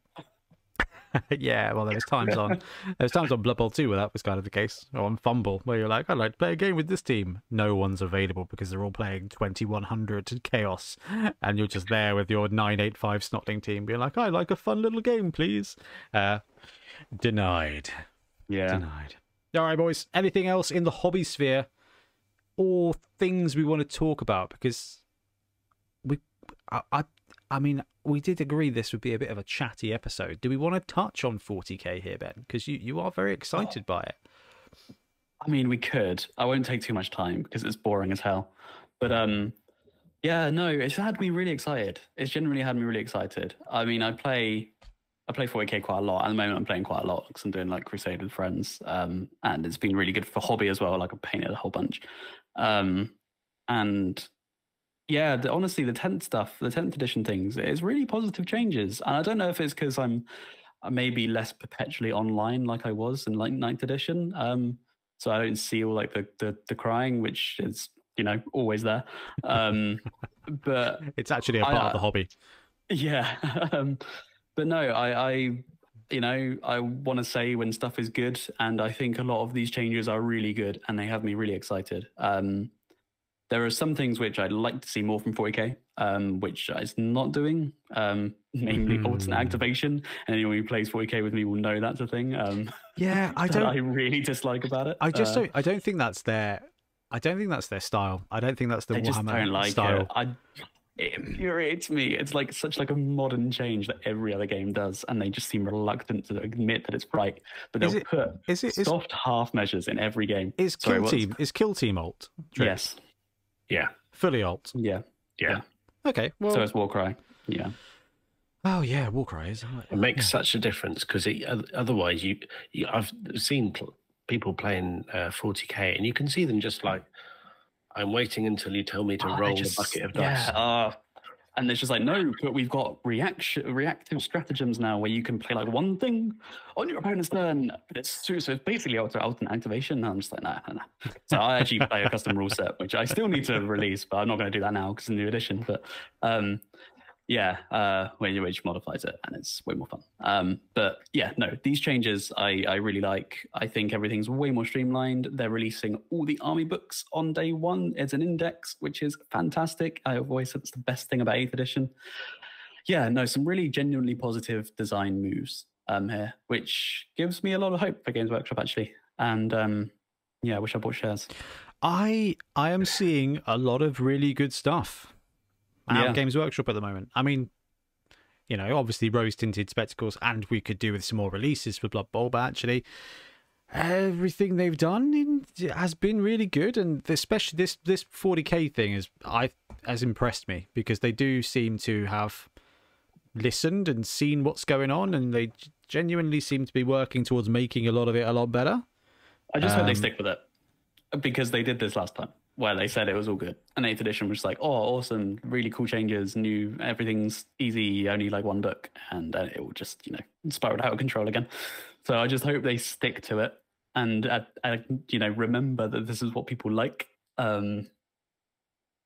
yeah. Well, there was times on there was times on Blood Bowl 2 where that was kind of the case, or on FUMBBL, where you're like, I'd like to play a game with this team. No one's available because they're all playing 2100 Chaos, and you're just there with your 985 Snotling team, being like, I'd like a fun little game, please. Uh, denied. Yeah. Denied. All right, boys. Anything else in the hobby sphere or things we want to talk about because we, I, I, I mean, we did agree this would be a bit of a chatty episode. Do we want to touch on 40k here, Ben? Because you, you are very excited by it. I mean, we could. I won't take too much time because it's boring as hell. But um, yeah, no, it's had me really excited. It's generally had me really excited. I mean, I play, I play 40k quite a lot. At the moment, I'm playing quite a lot because I'm doing like Crusade with friends, um, and it's been really good for hobby as well. Like I painted a whole bunch, um, and yeah, the, honestly, the 10th stuff, the 10th edition things, it's really positive changes. And I don't know if it's because I'm uh, maybe less perpetually online like I was in like 9th edition. Um, so I don't see all like the, the, the crying, which is, you know, always there. Um, but It's actually a part I- of the hobby. yeah. um, but no, I, I, you know, I want to say when stuff is good, and I think a lot of these changes are really good, and they have me really excited. Um, there are some things which I'd like to see more from 40k, um, which it's not doing, um, namely alternate Hmm. activation. And anyone who plays 40k with me will know that's a thing. Um, Yeah, I don't. I really dislike about it. I just Uh, don't. I don't think that's their. I don't think that's their style. I don't think that's the Warhammer like style. it. I, it infuriates me. It's like such like a modern change that every other game does, and they just seem reluctant to admit that it's right. But they'll it- put Is it? Is, soft half measures in every game. is Sorry, kill what's- team? Is kill team alt? Trick? Yes. Yeah, Fully alt. Yeah. yeah. Okay. Well. so it's Warcry. Yeah. oh yeah, Warcry is. It makes such a difference because otherwise, you, you I've seen pl- people playing uh, 40k, and you can see them just like, I'm waiting until you tell me to Oh, roll just- a bucket of yeah, dice. uh, and it's just like, no, but we've got reaction, reactive stratagems now where you can play like one thing on your opponent's turn. But it's true. So it's basically out alternate activation. And I'm just like, nah, nah, nah. So I actually play a custom rule set, which I still need to release, but I'm not going to do that now because it's a new edition. But um, yeah, uh, which modifies it and it's way more fun. Um, but yeah, no, these changes I, I really like. I think everything's way more streamlined. They're releasing all the army books on day one as an index, which is fantastic. I've always said it's the best thing about 8th edition. Yeah, no, some really genuinely positive design moves um, here, which gives me a lot of hope for Games Workshop actually. And um, yeah, I wish I bought shares. I I am seeing a lot of really good stuff Yeah. of Games Workshop at the moment. I mean, you know, obviously rose tinted spectacles, and we could do with some more releases for Blood Bowl, but actually. Everything they've done in, has been really good, and especially this this 40k thing is I has impressed me because they do seem to have listened and seen what's going on, and they genuinely seem to be working towards making a lot of it a lot better. I just hope they Um, stick with it because they did this last time where they said it was all good. And 8th edition was like, oh, awesome, really cool changes, new, everything's easy, only like one book. And then it will just, you know, spiral out of control again. So I just hope they stick to it and, uh, uh, you know, remember that this is what people like. Um,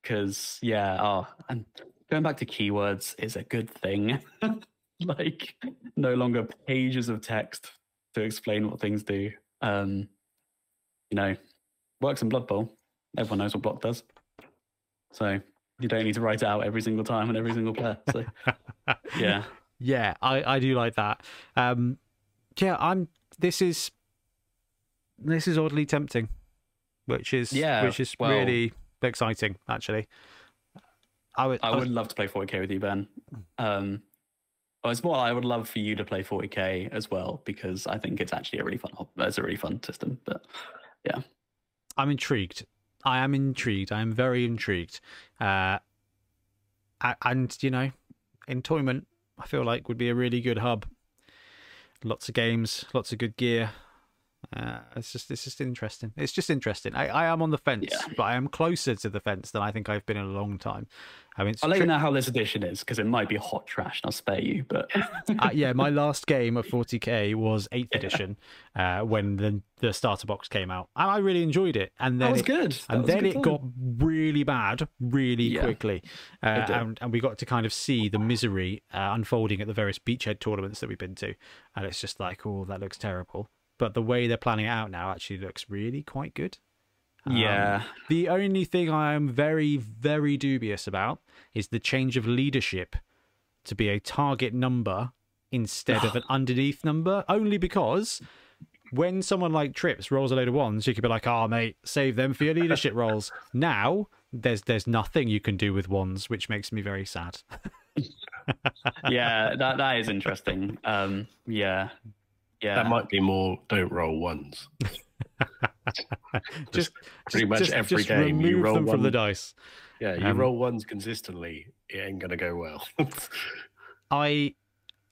because, yeah, oh, and going back to keywords is a good thing. like, no longer pages of text to explain what things do. Um, you know, works in Blood Bowl. Everyone knows what block does. So you don't need to write it out every single time and every single player. So yeah. Yeah, I, I do like that. Um, yeah, I'm. This is this is oddly tempting, which is Yeah, which is well- really exciting. Actually, I would. I would love to play 40k with you, Ben. Um well, it's more I would love for you to play 40k as well because I think it's actually a really fun. It's a really fun system. But yeah. I'm intrigued. I am intrigued. I am very intrigued. Uh, and you know, Entoyment, I feel like would be a really good hub. Lots of games, lots of good gear. Uh, it's just it's just interesting. It's just interesting. I, I am on the fence, Yeah. but I am closer to the fence than I think I've been in a long time. I mean, I'll let you know how this edition is because it might be hot trash and I'll spare you. But uh, yeah, my last game of 40k was 8th edition uh, when the the starter box came out, and I really enjoyed it. And then that was it, good. That and was then good it time. got really bad really Yeah, quickly uh, and, and we got to kind of see the misery uh, unfolding at the various beachhead tournaments that we've been to and it's just like oh that looks terrible but the way they're planning it out now actually looks really quite good Um, Yeah. the only thing i am very very dubious about is the change of leadership to be a target number instead of an underneath number only because when someone like Trips rolls a load of ones, you could be like, "Oh, mate, save them for your leadership roles." Now there's there's nothing you can do with ones, which makes me very sad. yeah, that that is interesting. Um, yeah, yeah. That might be more. Don't roll ones. just pretty much just- every just game you roll them from the dice. Yeah, you Um, roll ones consistently, it ain't gonna go well. I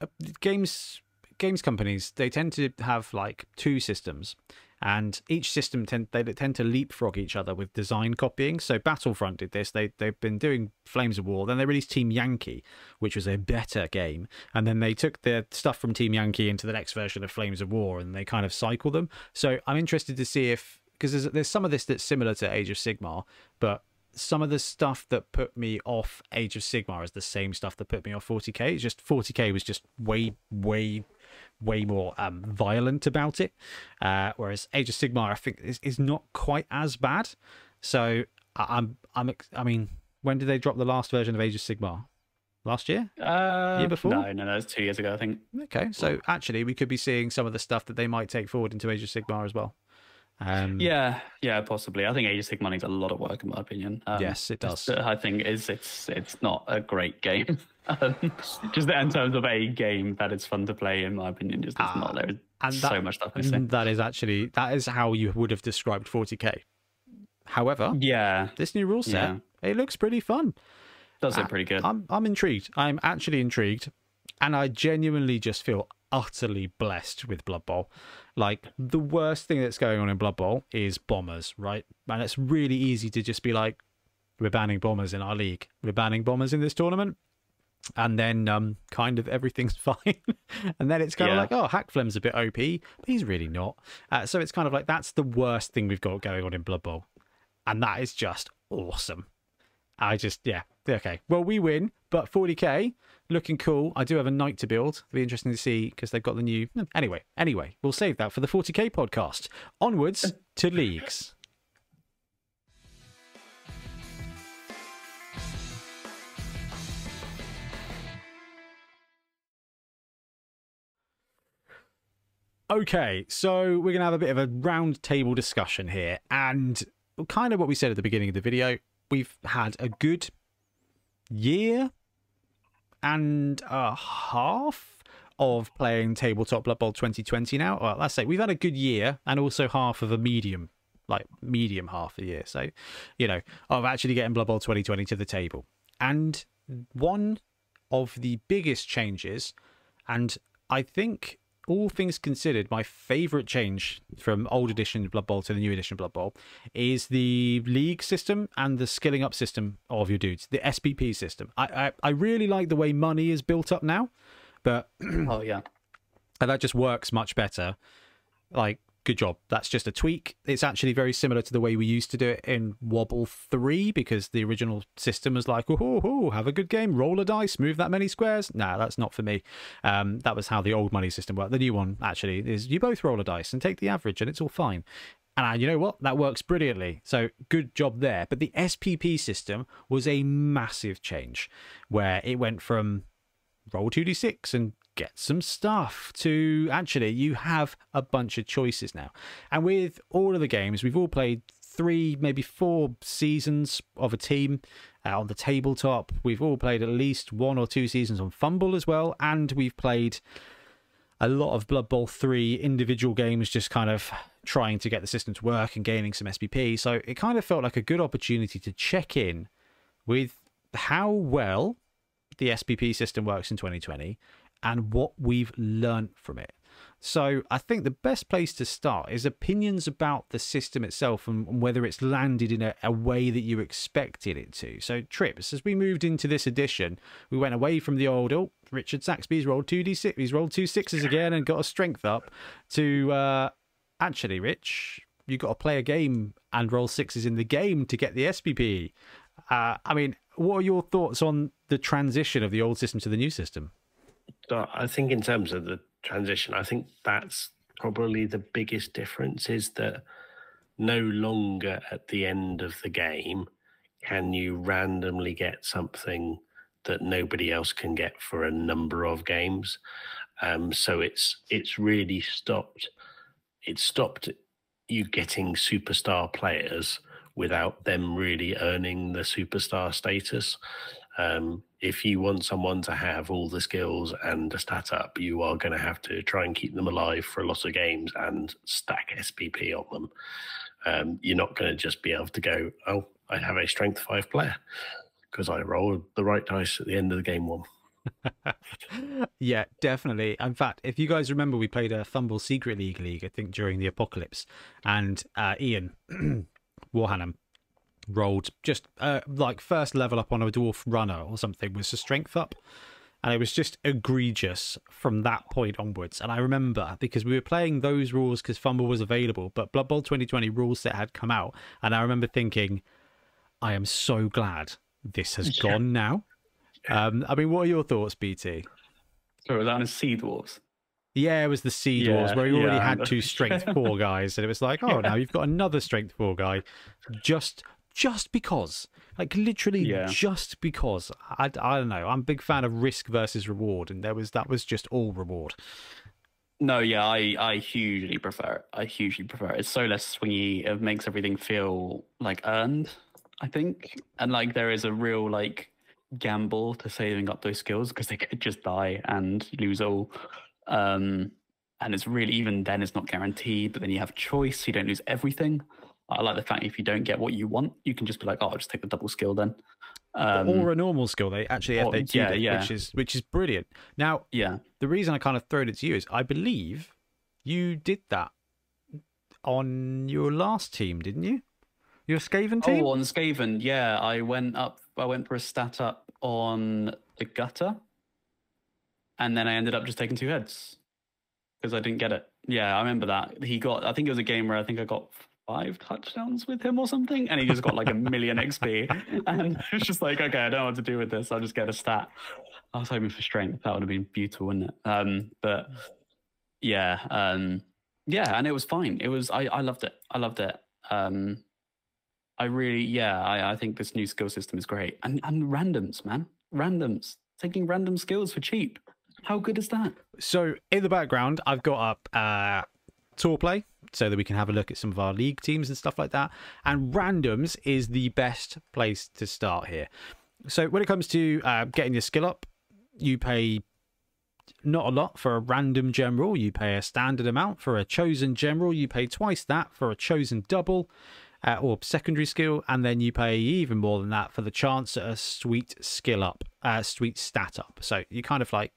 uh, games games companies they tend to have like two systems and each system tend they tend to leapfrog each other with design copying. So battlefront did this. They they've been doing flames of war. Then they released team yankee which was a better game. And then they took their stuff from team yankee into the next version of flames of war and they kind of cycle them. So i'm interested to see if because there's, there's some of this that's similar to age of sigmar but some of the stuff that put me off Age of Sigmar is the same stuff that put me off 40k. It's just 40k was just way, way, way more um, violent about it. Uh, whereas Age of Sigmar, I think, is, is not quite as bad. So I, I'm, I'm, I mean, when did they drop the last version of Age of Sigmar? Last year? uh, Year before? No, no, no. It's two years ago, I think. Okay, so actually, we could be seeing some of the stuff that they might take forward into Age of Sigmar as well. Um, Yeah, yeah, possibly. I think Age of Sigmar needs a lot of work, in my opinion. Um, Yes, it does. I think it's it's it's not a great game. Um, just in terms of a game that is fun to play, in my opinion, just it's Ah, not. There's and so that- much stuff missing. That is actually that is how you would have described 40k. However, Yeah, this new rule set Yeah. it looks pretty fun. does Ah, look pretty good. I'm I'm intrigued. I'm actually intrigued, and I genuinely just feel utterly blessed with Blood Bowl. Like the worst thing that's going on in Blood Bowl is bombers, right? And it's really easy to just be like, we're banning bombers in our league. We're banning bombers in this tournament. And then um, kind of everything's fine. and then it's kind Yeah. of like, oh, Hakflem's a bit OP, but he's really not. Uh, so it's kind of like that's the worst thing we've got going on in Blood Bowl. And that is just awesome. I just, yeah, okay. Well, we win, but 40k looking cool. I do have a knight to build. It'll be interesting to see because they've got the new. Anyway, anyway, we'll save that for the 40k podcast. Onwards to leagues. Okay, so we're going to have a bit of a round table discussion here. And kind of what we said at the beginning of the video, we've had a good year and a half of playing tabletop Blood Bowl 2020 now. Well, let's say we've had a good year and also half of a medium, like medium half a year. So, you know, of actually getting Blood Bowl 2020 to the table. And one of the biggest changes, and I think all things considered, my favorite change from old edition Blood Bowl to the new edition Blood Bowl is the league system and the skilling up system of your dudes, the SPP system. I I, I really like the way money is built up now, but oh yeah, and that just works much better. Like, good job. That's just a tweak. It's actually very similar to the way we used to do it in Wobble 3 because the original system was like, oh, oh, have a good game, roll a dice, move that many squares. Nah, that's not for me. Um, that was how the old money system worked. The new one, actually, is you both roll a dice and take the average and it's all fine. And you know what? That works brilliantly. So good job there. But the SPP system was a massive change where it went from roll 2d6 and get some stuff to actually you have a bunch of choices now. And with all of the games we've all played three maybe four seasons of a team uh, on the tabletop. We've all played at least one or two seasons on FUMBBL as well and we've played a lot of blood bowl 3 individual games just kind of trying to get the system to work and gaining some spp so it kind of felt like a good opportunity to check in with how well the SPP system works in 2020 and what we've learned from it. So I think the best place to start is opinions about the system itself and whether it's landed in a, a, way that you expected it to. So Trips, as we moved into this edition, we went away from the old, oh, Richard Saxby's rolled 2d6, he's rolled two sixes again and got a strength up to uh, actually, Rich, you got to play a game and roll sixes in the game to get the SPP. Uh, I mean, what are your thoughts on the transition of the old system to the new system? So I think in terms of the transition, I think that's probably the biggest difference is that no longer at the end of the game can you randomly get something that nobody else can get for a number of games. Um, so it's it's really stopped it stopped you getting superstar players without them really earning the superstar status. Um, if you want someone to have all the skills and a stat up, you are going to have to try and keep them alive for a lot of games and stack SPP on them. Um, you're not going to just be able to go, oh, I have a strength five player because I rolled the right dice at the end of the game one. yeah, definitely. In fact, if you guys remember, we played a FUMBBL Secret League League, I think, during the apocalypse, and uh, Ian Warhannam rolled just uh, like first level up on a dwarf runner or something was a strength up. And it was just egregious from that point onwards. And I remember because we were playing those rules because FUMBBL was available, but Blood Bowl 2020 rules set had come out. And I remember thinking, I am so glad this has yeah. gone now. Um, I mean, what are your thoughts, BT? So was that on a Sea Dwarves? Yeah, it was the Sea Dwarves yeah, where he already yeah. had two strength four guys, and it was like, oh, now you've got another strength four guy, just just because, like literally yeah. just because. I, I don't know. I'm a big fan of risk versus reward, and there was that was just all reward. No, yeah, I I hugely prefer it. I hugely prefer it. It's so less swingy. It makes everything feel like earned. I think, and like there is a real like gamble to saving up those skills because they could just die and lose all. Um, and it's really even then it's not guaranteed, but then you have choice. So you don't lose everything. I like the fact if you don't get what you want, you can just be like, oh, I'll just take the double skill then. Um, or a normal skill. They actually or, FAQ'd yeah, it, yeah. which is which is brilliant. Now, yeah, the reason I kind of thrown it to you is I believe you did that on your last team, didn't you? Your Skaven team? Oh, on Skaven, yeah. I went up. I went for a stat up on the gutter, and then I ended up just taking two heads because I didn't get it. Yeah, I remember that. He got. I think it was a game where I think I got five touchdowns with him or something, and he just got like a million XP. And it's just like, okay, I don't know what to do with this. I'll just get a stat. I was hoping for strength. That would have been beautiful, wouldn't it? Um, but yeah, um, yeah, and it was fine. It was. I I loved it. I loved it. Um, I really, yeah, I, I think this new skill system is great. And and randoms, man, randoms, taking random skills for cheap. How good is that? So in the background, I've got up uh, Tourplay so that we can have a look at some of our league teams and stuff like that. And randoms is the best place to start here. So when it comes to uh, getting your skill up, you pay not a lot for a random general. You pay a standard amount for a chosen general. You pay twice that for a chosen double uh, or secondary skill, and then you pay even more than that for the chance at a sweet skill up, uh, sweet stat up. So you kind of like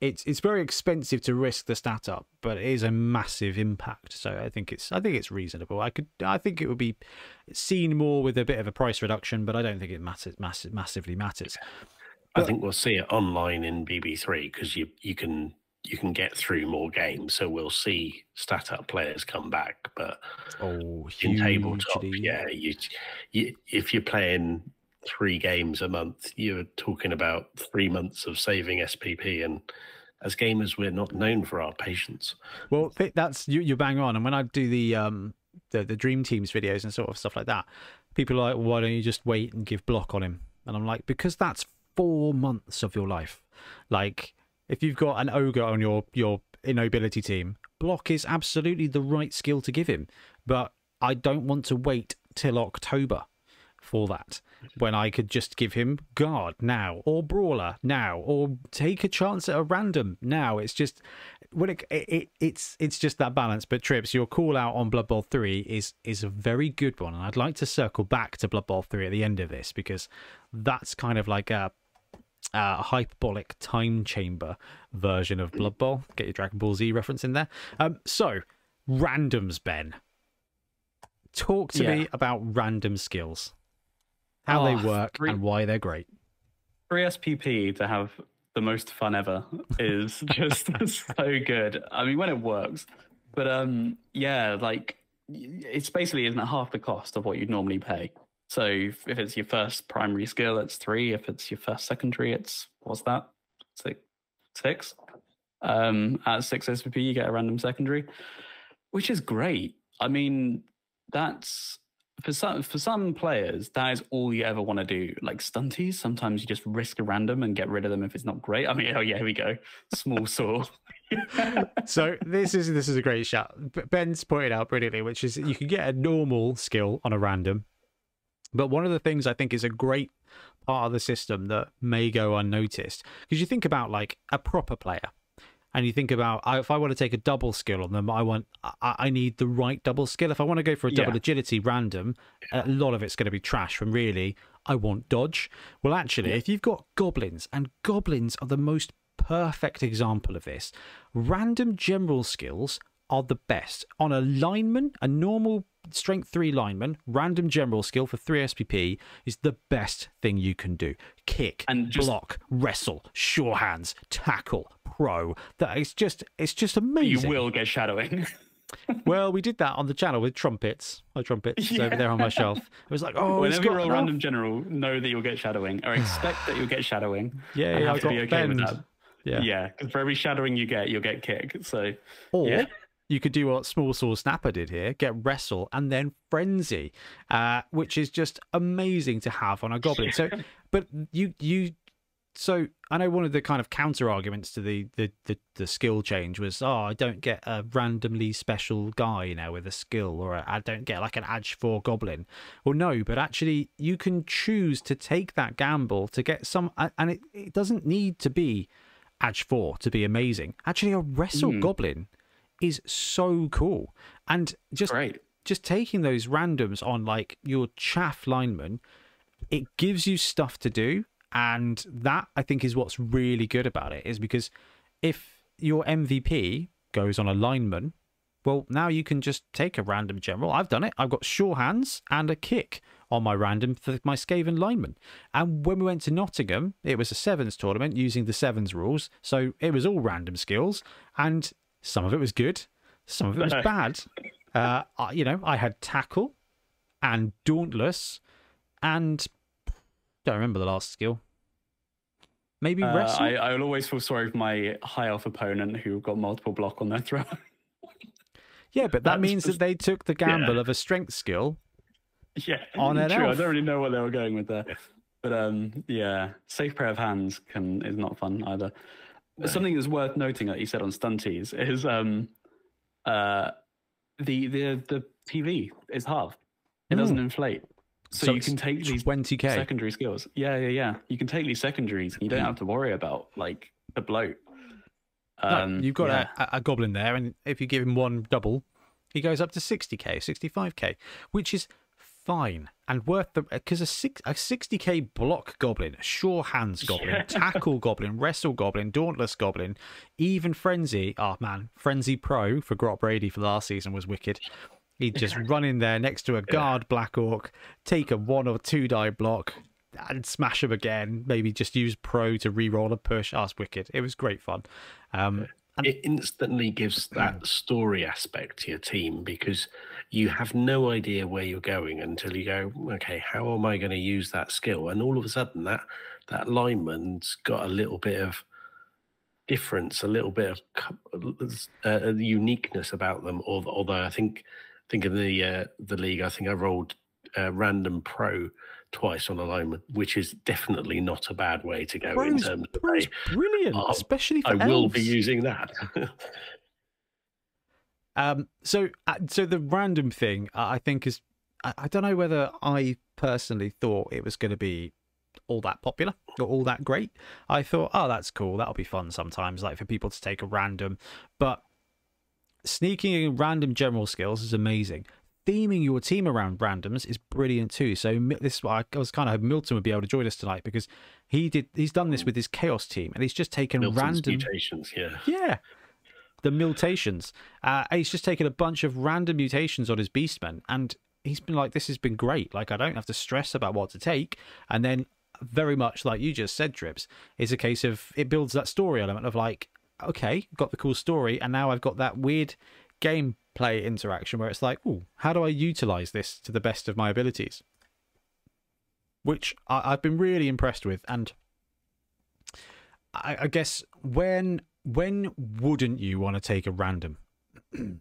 it's it's very expensive to risk the stat up, but it is a massive impact. So I think it's I think it's reasonable. I could I think it would be seen more with a bit of a price reduction, but I don't think it matters massive massively matters. I think we'll see it online in BB3 because you you can you can get through more games. So we'll see stat up players come back. But oh, in tabletop, yeah, you, you, if you're playing three games a month, you're talking about three months of saving SPP. And as gamers, we're not known for our patience. Well, that's you, you're bang on. And when I do the um the, the dream teams videos and sort of stuff like that, people are like, well, why don't you just wait and give block on him? And I'm like, because that's four months of your life. Like if you've got an ogre on your your innobility team, block is absolutely the right skill to give him. But I don't want to wait till October for that when I could just give him guard now or brawler now or take a chance at a random now. It's just when it, it it's it's just that balance. But trips, your call out on Blood Bowl three is is a very good one, and I'd like to circle back to Blood Bowl three at the end of this because that's kind of like a uh, hyperbolic time chamber version of Blood Bowl. Get your Dragon Ball Z reference in there. Um, so, randoms, Ben. Talk to yeah. me about random skills, how oh, they work, three, and why they're great. Free SPP to have the most fun ever is just so good. I mean, when it works, but um, yeah, like it's basically isn't half the cost of what you'd normally pay. So if it's your first primary skill, it's three. If it's your first secondary, it's what's that? Six. Six. Um, at six SPP, you get a random secondary, which is great. I mean, that's for some for some players, that is all you ever want to do. Like stunties, sometimes you just risk a random and get rid of them if it's not great. I mean, oh yeah, here we go. Small saw. so this is this is a great shot. Ben's pointed out brilliantly, which is you can get a normal skill on a random, but one of the things I think is a great part of the system that may go unnoticed because you think about like a proper player and you think about if I want to take a double skill on them, I want I, I need the right double skill. If I want to go for a double Yeah. agility random, a lot of it's going to be trash. From really, I want dodge. Well, actually, if you've got goblins, and goblins are the most perfect example of this, random general skills are the best on a lineman, a normal strength three lineman. Random general skill for three SPP is the best thing you can do. Kick, And just- block, wrestle, sure hands, tackle, pro. That is just it's just amazing. you will get shadowing. Well, we did that on the channel with trumpets. My trumpets over there on my shelf. It was like, oh, it's Whenever you got roll enough. random general, know that you'll get shadowing, or expect that you'll get shadowing. Yeah, yeah, have I to be okay with that. Yeah. Yeah, for every shadowing you get, you'll get kick. So Or Yeah. You could do what Small Saw Snapper did here, get Wrestle and then Frenzy, uh, which is just amazing to have on a Goblin. So, but you, you, so I know one of the kind of counter arguments to the, the, the, the skill change was, oh, I don't get a randomly special guy now with a skill, or I don't get like an Edge 4 Goblin. Well, no, but actually you can choose to take that gamble to get some, and it, it doesn't need to be Edge 4 to be amazing. Actually, a Wrestle Hmm. Goblin is so cool. And just great. just taking those randoms on like your chaff lineman, it gives you stuff to do. And that I think is what's really good about it is because if your MVP goes on a lineman, well, now you can just take a random general. I've done it. I've got sure hands and a kick on my random for my Skaven lineman. And when we went to Nottingham, it was a sevens tournament using the sevens rules. So it was all random skills. And some of it was good, some of it was bad. Uh, you know, I had tackle and dauntless and don't remember the last skill. Maybe Uh, wrestle. I, I will always feel sorry for my high elf opponent who got multiple block on their throw. yeah, but that that's means just- that they took the gamble of a strength skill. yeah, On an true. I don't really know what they were going with there, but um, yeah, safe pair of hands can is not fun either. Something that's worth noting that you said on stunties is um, uh, the the the PV is halved. It doesn't inflate, so, So you can take these 20k. secondary skills. Yeah, yeah, yeah. You can take these secondaries. and You don't have to worry about like the bloat. No, Um, you've got yeah. a, a goblin there, and if you give him one double, he goes up to 60k, 65k, which is fine and worth the because a six a 60k block goblin, sure hands goblin, Yeah. tackle goblin, wrestle goblin, dauntless goblin, even frenzy. Oh man, frenzy pro for Grot Brady for last season was wicked. He'd just run in there next to a guard black orc, take a one or two die block, and smash him again. Maybe just use pro to re-roll a push. Oh, wicked. It was great fun. Um, and... it instantly gives that story aspect to your team because you have no idea where you're going until you go, okay, how am I going to use that skill? And all of a sudden, that that lineman's got a little bit of difference, a little bit of uh, uniqueness about them. Although I think, think of the uh, the league, I think I rolled uh, random pro twice on alignment, which is definitely not a bad way to go in terms of Bro's a, brilliant, Oh, especially for I will be using that. Um, so, uh, so the random thing, uh, I think is, I, I don't know whether I personally thought it was going to be all that popular or all that great. I thought, oh, that's cool. That'll be fun sometimes, like for people to take a random. But sneaking in random general skills is amazing. Theming your team around randoms is brilliant too. So this is why I was kind of hoping Milton would be able to join us tonight because he did. He's done this with his chaos team, and he's just taken Milton's random. mutations, yeah. Yeah. The mutations. Uh, he's just taken a bunch of random mutations on his beastmen, and he's been like, "This has been great. Like, I don't have to stress about what to take." And then, very much like you just said, Trips, is a case of it builds that story element of like, okay, got the cool story, and now I've got that weird gameplay interaction where it's like, "Ooh, how do I utilize this to the best of my abilities?" Which I, I've been really impressed with, and I guess when when wouldn't you want to take a random?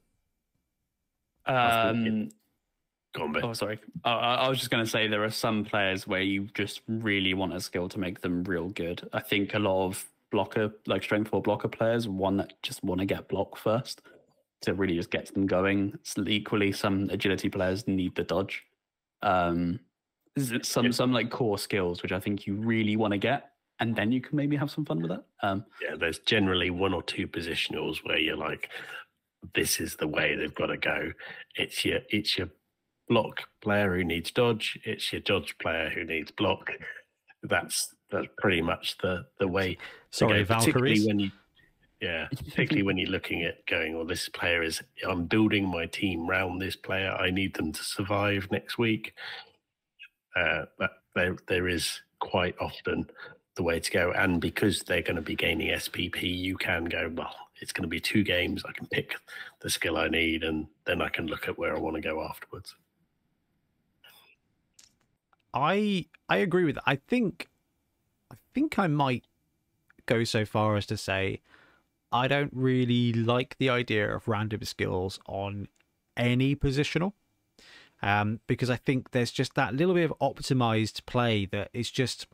Um, Go on, Oh, sorry. I I was just going to say there are some players where you just really want a skill to make them real good. I think a lot of blocker, like strength four blocker players, one that just want to get block first to really just get them going. S- Equally, some agility players need the dodge. Um, some Yeah. some like core skills, which I think you really want to get, and then you can maybe have some fun with that. Um, Yeah, there's generally one or two positionals where you're like, this is the way they've got to go. It's your it's your block player who needs dodge. It's your dodge player who needs block. That's that's pretty much the the way. Sorry, go, particularly Valkyries. when you. Yeah, particularly when you're looking at going, well, this player is. I'm building my team round this player. I need them to survive next week. Uh, but there, there is quite often the way to go. And because they're going to be gaining SPP, you can go, well, it's going to be two games. I can pick the skill I need, and then I can look at where I want to go afterwards. I I agree with that. I think I think I might go so far as to say I don't really like the idea of random skills on any positional. Um, because I think there's just that little bit of optimized play that is just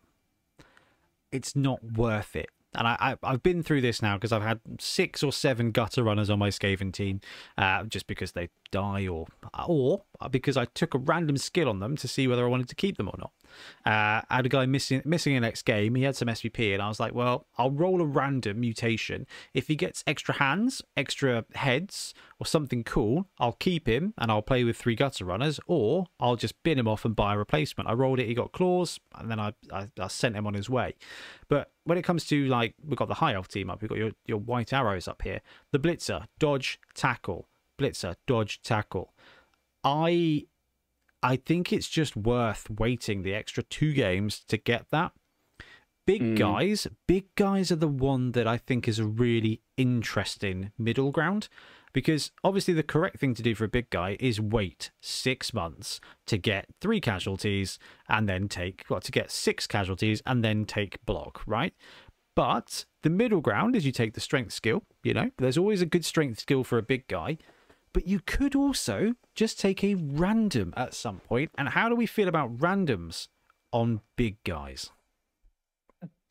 it's not worth it. And I, I I've been through this now because I've had six or seven gutter runners on my Skaven team, uh, just because they die or or because I took a random skill on them to see whether I wanted to keep them or not. Uh, I had a guy missing missing a next game. He had some SPP, and I was like, well, I'll roll a random mutation. If he gets extra hands, extra heads, or something cool, I'll keep him and I'll play with three gutter runners, or I'll just bin him off and buy a replacement. I rolled it, he got claws, and then I, I, I sent him on his way. But when it comes to like we've got the high elf team up, we've got your, your white arrows up here. The blitzer, dodge, tackle, blitzer, dodge, tackle. I I think it's just worth waiting the extra two games to get that. Big Mm. guys, big guys are the one that I think is a really interesting middle ground because obviously the correct thing to do for a big guy is wait six months to get three casualties and then take well to get six casualties and then take block, right? But the middle ground is you take the strength skill, you know, there's always a good strength skill for a big guy, but you could also just take a random at some point. And how do we feel about randoms on big guys?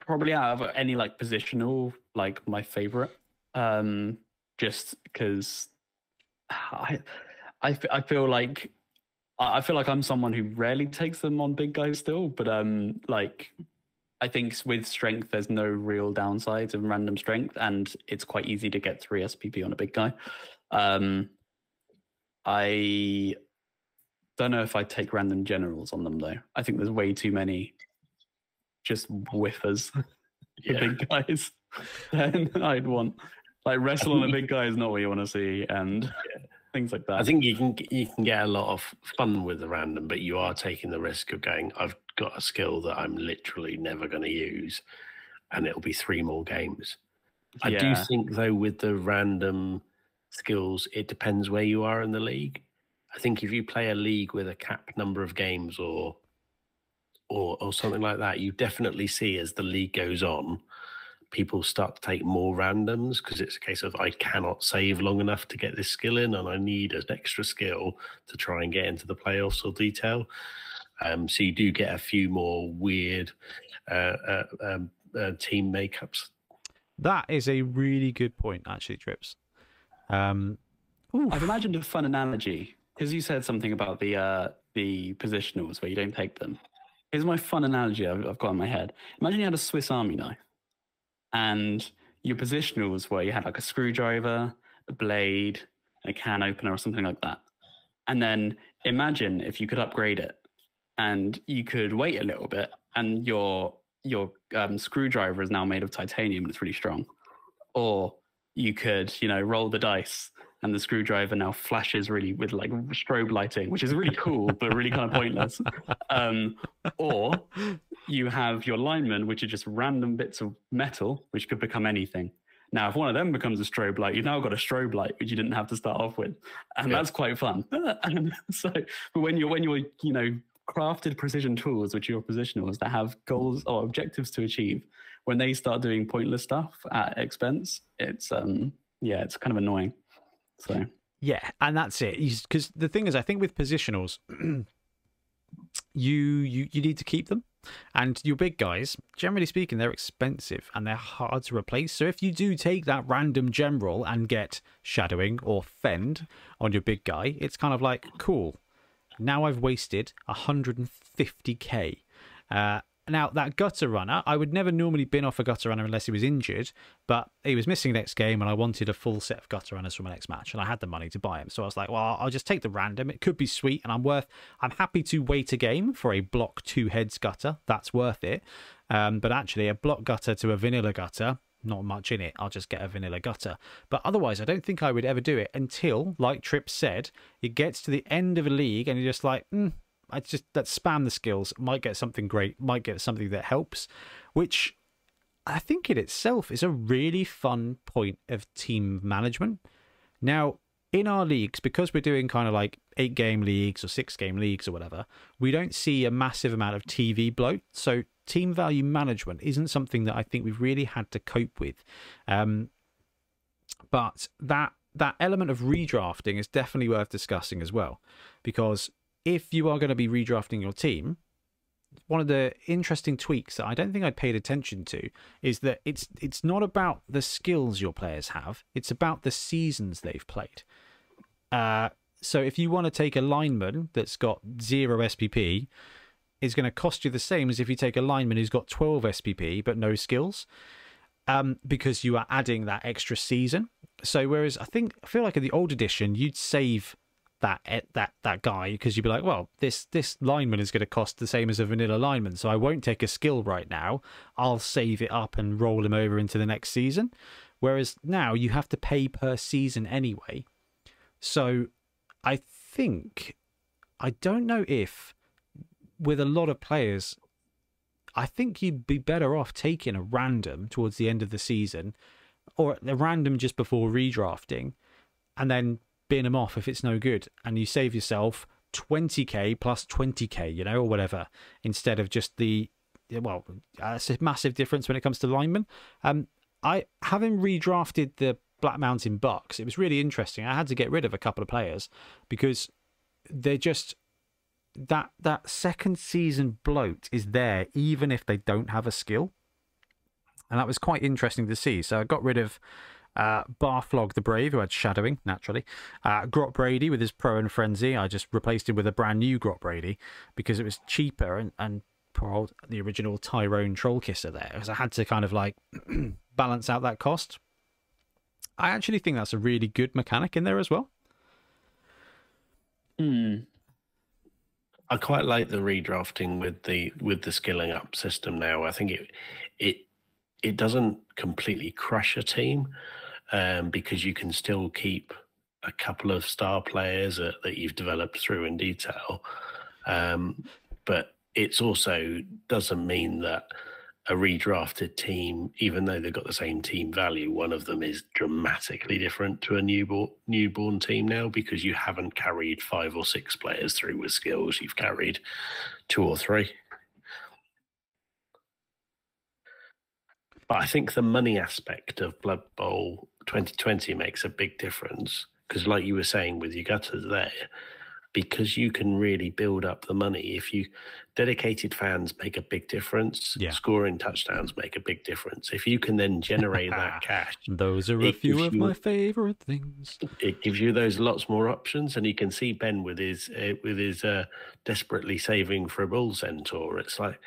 probably out of any like positional, like my favorite. Um, just because I, I, I feel like I feel like I'm someone who rarely takes them on big guys still, but um, like I think with strength, there's no real downsides of random strength, and it's quite easy to get three SPP on a big guy. Um, I don't know if I take random generals on them though. I think there's way too many just whiffers Yeah. big guys. Then I'd want like wrestle on a big guy is not what you want to see, and things like that. I think you can you can get a lot of fun with the random, but you are taking the risk of going. I've got a skill that I'm literally never going to use, and it'll be three more games. I do think though with the random skills, it depends where you are in the league. I think if you play a league with a cap number of games or or or something like that, you definitely see as the league goes on, people start to take more randoms because it's a case of I cannot save long enough to get this skill in, and I need an extra skill to try and get into the playoffs or detail. Um, so you do get a few more weird uh, uh, um, uh, team makeups. That is a really good point, actually, Trips. Um. I've imagined a fun analogy because you said something about the uh, the positionals where you don't take them. Here's my fun analogy I've, I've got in my head. Imagine you had a Swiss Army knife, and your positionals where you had like a screwdriver, a blade, a can opener, or something like that. And then imagine if you could upgrade it, and you could wait a little bit, and your your um, screwdriver is now made of titanium and it's really strong, or you could you know roll the dice and the screwdriver now flashes really with like strobe lighting, which is really cool, but really kind of pointless. Um, or you have your linemen, which are just random bits of metal, which could become anything. Now, if one of them becomes a strobe light, you've now got a strobe light, which you didn't have to start off with, and Yeah. that's quite fun. and so, but when you're when you're you know crafted precision tools, which are your positionals that have goals or objectives to achieve, when they start doing pointless stuff at expense, it's um yeah, it's kind of annoying. So Yeah, and that's it. Because the thing is, I think with positionals, you you you need to keep them, and your big guys, generally speaking, they're expensive and they're hard to replace. So if you do take that random general and get shadowing or fend on your big guy, it's kind of like cool. Now I've wasted 150k. Uh, now, that gutter runner, I would never normally bin off a gutter runner unless he was injured, but he was missing next game and I wanted a full set of gutter runners for my next match and I had the money to buy him. So I was like, well, I'll just take the random. It could be sweet and I'm worth, I'm happy to wait a game for a block two heads gutter. That's worth it. Um, but actually, a block gutter to a vanilla gutter, not much in it. I'll just get a vanilla gutter. But otherwise, I don't think I would ever do it until, like Trip said, it gets to the end of a league and you're just like, mm, I just let's spam the skills. Might get something great. Might get something that helps, which I think in itself is a really fun point of team management. Now, in our leagues, because we're doing kind of like eight game leagues or six game leagues or whatever, we don't see a massive amount of TV bloat. So team value management isn't something that I think we've really had to cope with. Um, but that that element of redrafting is definitely worth discussing as well, because if you are going to be redrafting your team, one of the interesting tweaks that I don't think I'd paid attention to is that it's it's not about the skills your players have; it's about the seasons they've played. Uh, so if you want to take a lineman that's got zero SPP, it's going to cost you the same as if you take a lineman who's got 12 SPP but no skills, um, because you are adding that extra season. So whereas I think I feel like in the old edition you'd save that eh, that that guy because you'd be like, well, this this lineman is going to cost the same as a vanilla lineman, so I won't take a skill right now. I'll save it up and roll him over into the next season. Whereas now you have to pay per season anyway. So I think I don't know if with a lot of players I think you'd be better off taking a random towards the end of the season or a random just before redrafting and then bin them off if it's no good, and you save yourself 20k plus 20k, you know, or whatever, instead of just the well, it's a massive difference when it comes to linemen. Um, I having redrafted the Black Mountain Bucks, it was really interesting. I had to get rid of a couple of players because they're just that that second season bloat is there even if they don't have a skill. And that was quite interesting to see. So I got rid of uh, Barflog the Brave, who had shadowing, naturally. Uh, Grot Brady with his Pro and Frenzy. I just replaced him with a brand new Grot Brady because it was cheaper and, and poor old, the original Tyrone Troll Kisser there. Because I had to kind of like balance out that cost. I actually think that's a really good mechanic in there as well. Hmm. I quite like the redrafting with the with the skilling up system now. I think it it it doesn't completely crush a team, um, because you can still keep a couple of star players that, that you've developed through in detail. Um, but it's also doesn't mean that a redrafted team, even though they've got the same team value, one of them is dramatically different to a newborn newborn team now because you haven't carried five or six players through with skills. You've carried two or three. But I think the money aspect of Blood Bowl 2020 makes a big difference because, like you were saying with your gutters there, because you can really build up the money. If you dedicated fans make a big difference, Yeah. scoring touchdowns make a big difference. If you can then generate that cash, Those are a few of you- my favorite things. it gives you those lots more options. And you can see Ben with his uh, with his uh, desperately saving for a bull centaur. It's like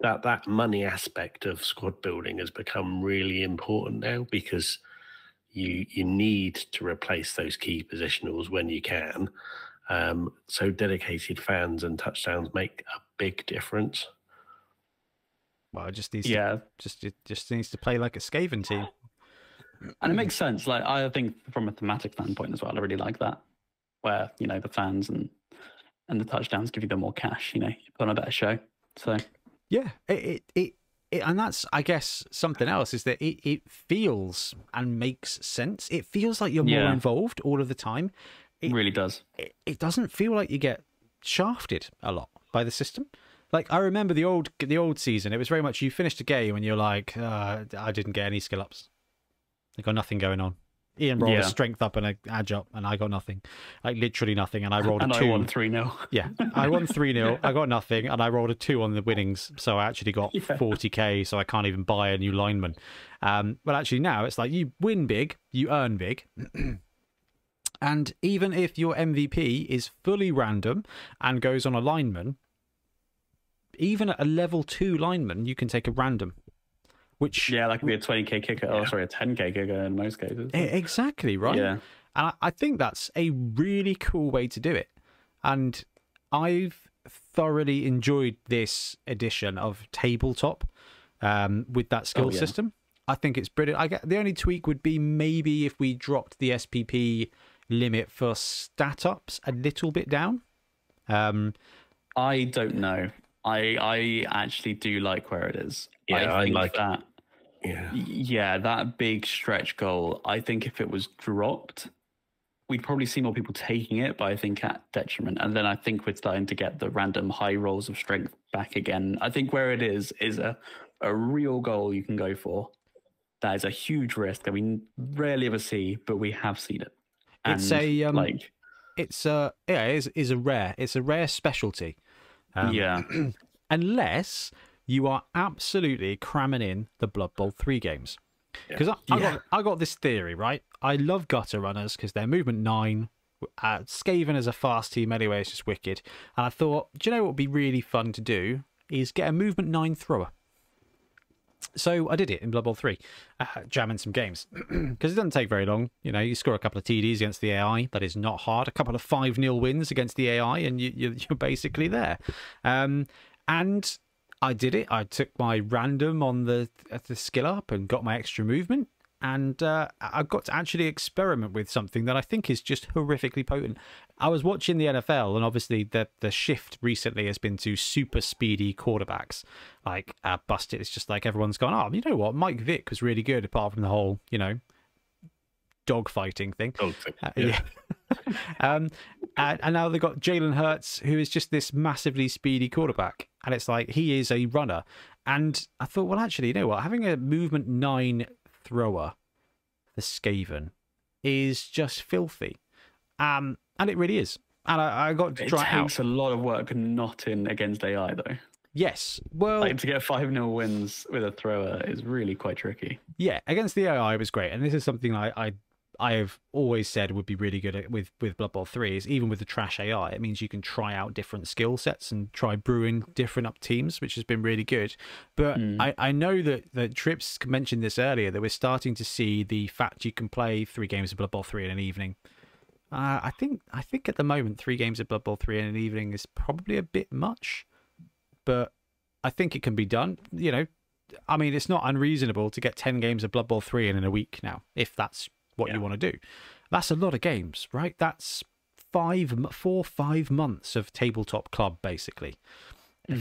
that that money aspect of squad building has become really important now because you you need to replace those key positionals when you can. Um, so dedicated fans and touchdowns make a big difference. Well, it just needs Yeah, to, just it just needs to play like a Skaven team. and it makes sense. Like I think from a thematic standpoint as well, I really like that, where you know the fans and and the touchdowns give you the more cash. You know, you put on a better show. So Yeah, it, it, it, and that's, I guess, something else is that it, it feels and makes sense. It feels like you're more involved all of the time. it It- really does. It, it doesn't feel like you get shafted a lot by the system. Like I remember the old the old season, it was very much you finished a game and you're like, uh, I didn't get any skill ups. I got nothing going on. Ian rolled Yeah. a strength up and a edge up, and I got nothing, like literally nothing. And I rolled a and I two. won 3 0. Yeah, I won 3 0. I got nothing, and I rolled a 2 on the winnings. So I actually got Yeah. 40k, so I can't even buy a new lineman. Um, but actually, now it's like you win big, you earn big. and even if your MVP is fully random and goes on a lineman, even at a level 2 lineman, you can take a random. Which, Yeah, that could be a 20k kicker. Oh, sorry, a 10k kicker in most cases. Exactly, right? Yeah. And I, I think that's a really cool way to do it. And I've thoroughly enjoyed this edition of tabletop um, with that skill Oh, yeah. system. I think it's brilliant. I get the only tweak would be maybe if we dropped the SPP limit for stat ups a little bit down. Um, I don't know. I I actually do like where it is. Yeah, I think like that. Yeah. Yeah, that big stretch goal. I think if it was dropped, we'd probably see more people taking it, but I think at detriment. And then I think we're starting to get the random high rolls of strength back again. I think where it is is a a real goal you can go for. That is a huge risk that we rarely ever see, but we have seen it. It's a, um, like it's a yeah, it is, is a rare. It's a rare specialty. Um, yeah. unless you are absolutely cramming in the Blood Bowl three games. Because I, I Yeah. got I got this theory right. I love gutter runners because they're movement nine. Uh, Skaven as a fast team anyway is just wicked. And I thought, do you know what would be really fun to do is get a movement nine thrower. So I did it in Blood Bowl 3, uh, jamming some games. Because it doesn't take very long. You know, you score a couple of TDs against the AI. That is not hard. A couple of 5 0 wins against the AI, and you, you, you're basically there. Um, and I did it. I took my random on the, the skill up and got my extra movement. And uh, I got to actually experiment with something that I think is just horrifically potent. I was watching the NFL, and obviously the the shift recently has been to super speedy quarterbacks, like uh, busted. It's just like everyone's gone, oh, you know what? Mike Vick was really good, apart from the whole, you know, dog fighting thing. Dog thing. Uh, Yeah. yeah. um, and, and now they've got Jalen Hurts, who is just this massively speedy quarterback. And it's like he is a runner. And I thought, well, actually, you know what? Having a movement nine thrower, the Skaven, is just filthy. Um, and it really is. And I, I got to It try it out. takes a lot of work not in against AI though. Yes. Well, Like to get five 0 wins with a thrower is really quite tricky. yeah, against the AI it was great, and this is something I I I have always said would be really good at, with with Blood Bowl three is even with the trash AI, it means you can try out different skill sets and try brewing different up teams, which has been really good. But I I know that that Trips mentioned this earlier that we're starting to see the fact you can play three games of Blood Bowl three in an evening. Uh, I think I think at the moment three games of Blood Bowl three in an evening is probably a bit much, but I think it can be done. You know, I mean, it's not unreasonable to get 10 games of Blood Bowl 3 in in a week now, if that's what you want to do. That's a lot of games, right? That's five, four, five months of tabletop club, basically,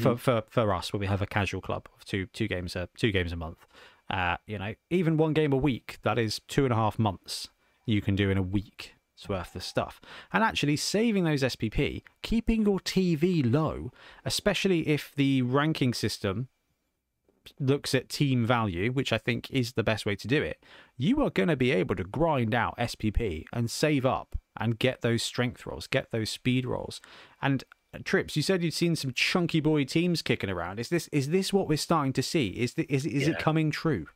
for, for, for us, where we have a casual club of two, two games, a, two games a month. Uh, you know, even one game a week, that is two and a half months you can do in a week. It's worth of stuff. And actually, saving those SPP, keeping your TV low, especially if the ranking system looks at team value, which I think is the best way to do it, you are going to be able to grind out SPP and save up and get those strength rolls, get those speed rolls. And uh, Trips, you said you'd seen some chunky boy teams kicking around. Is this is this what we're starting to see? Is the, is is it coming true?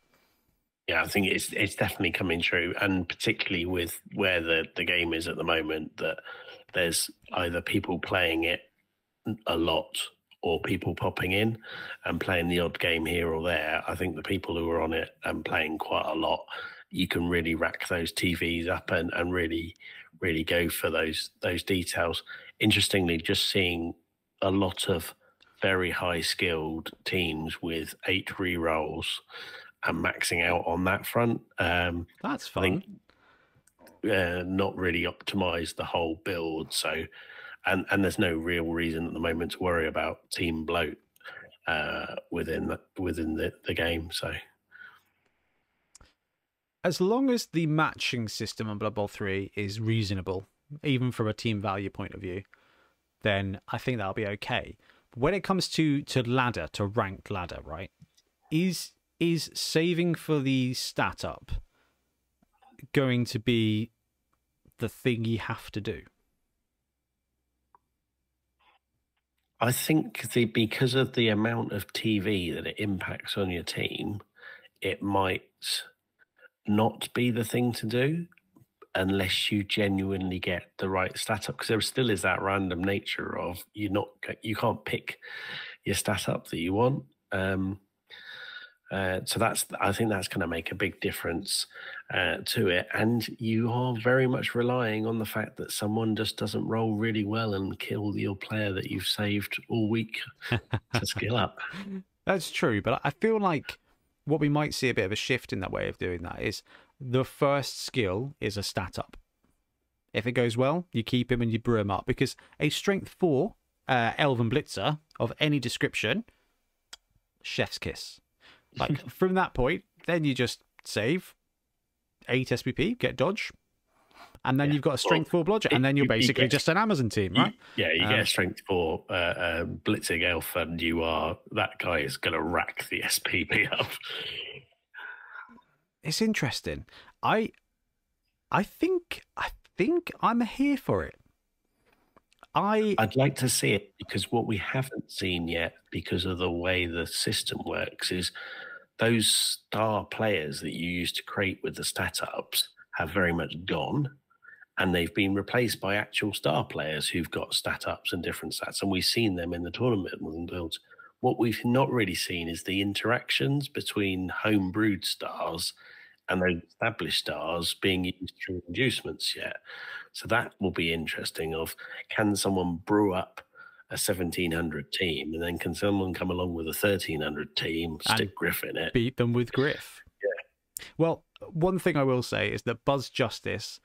Yeah, I think it's it's definitely coming true, and particularly with where the the game is at the moment, that there's either people playing it a lot or people popping in and playing the odd game here or there. I think the people who are on it and playing quite a lot, you can really rack those TVs up and and really really go for those those details. Interestingly, just seeing a lot of very high skilled teams with eight re rolls and maxing out on that front. Um, That's I think uh, not really optimized the whole build. So, and and there's no real reason at the moment to worry about team bloat uh, within the, within the, the game. So, as long as the matching system on Blood Bowl 3 is reasonable, even from a team value point of view, then I think that'll be okay. When it comes to to ladder, to ranked ladder, right? Is is saving for the stat up going to be the thing you have to do? I think the because of the amount of TV that it impacts on your team, it might not be the thing to do unless you genuinely get the right stat up because there still is that random nature of you not you can't pick your stat up that you want um uh, so that's i think that's going to make a big difference uh, to it and you are very much relying on the fact that someone just doesn't roll really well and kill your player that you've saved all week to skill up That's true, but I feel like what we might see a bit of a shift in that way of doing that is the first skill is a stat up. If it goes well, you keep him and you brew him up because a strength four uh, elven blitzer of any description, chef's kiss. Like from that point, then you just save eight SPP, get dodge, and then Yeah. you've got a strength four blodger, and then you're you- you basically get- just an Amazon team, You- right? yeah you Um, get a strength for uh, um, blitzing elf and you are that guy is going to rack the spp up It's interesting. I, I think, I think I'm here for it. I I'd like to see it because what we haven't seen yet, because of the way the system works, is those star players that you used to create with the stat ups have very much gone. And they've been replaced by actual star players who've got stat ups and different stats. And we've seen them in the tournament builds. What we've not really seen is the interactions between home brewed stars and those established stars being used through inducements yet. So that will be interesting of can someone brew up a 1700 team and then can someone come along with a 1300 team, stick And Griff in it? beat them with Griff. Yeah. Well, one thing I will say is that Buzz Justice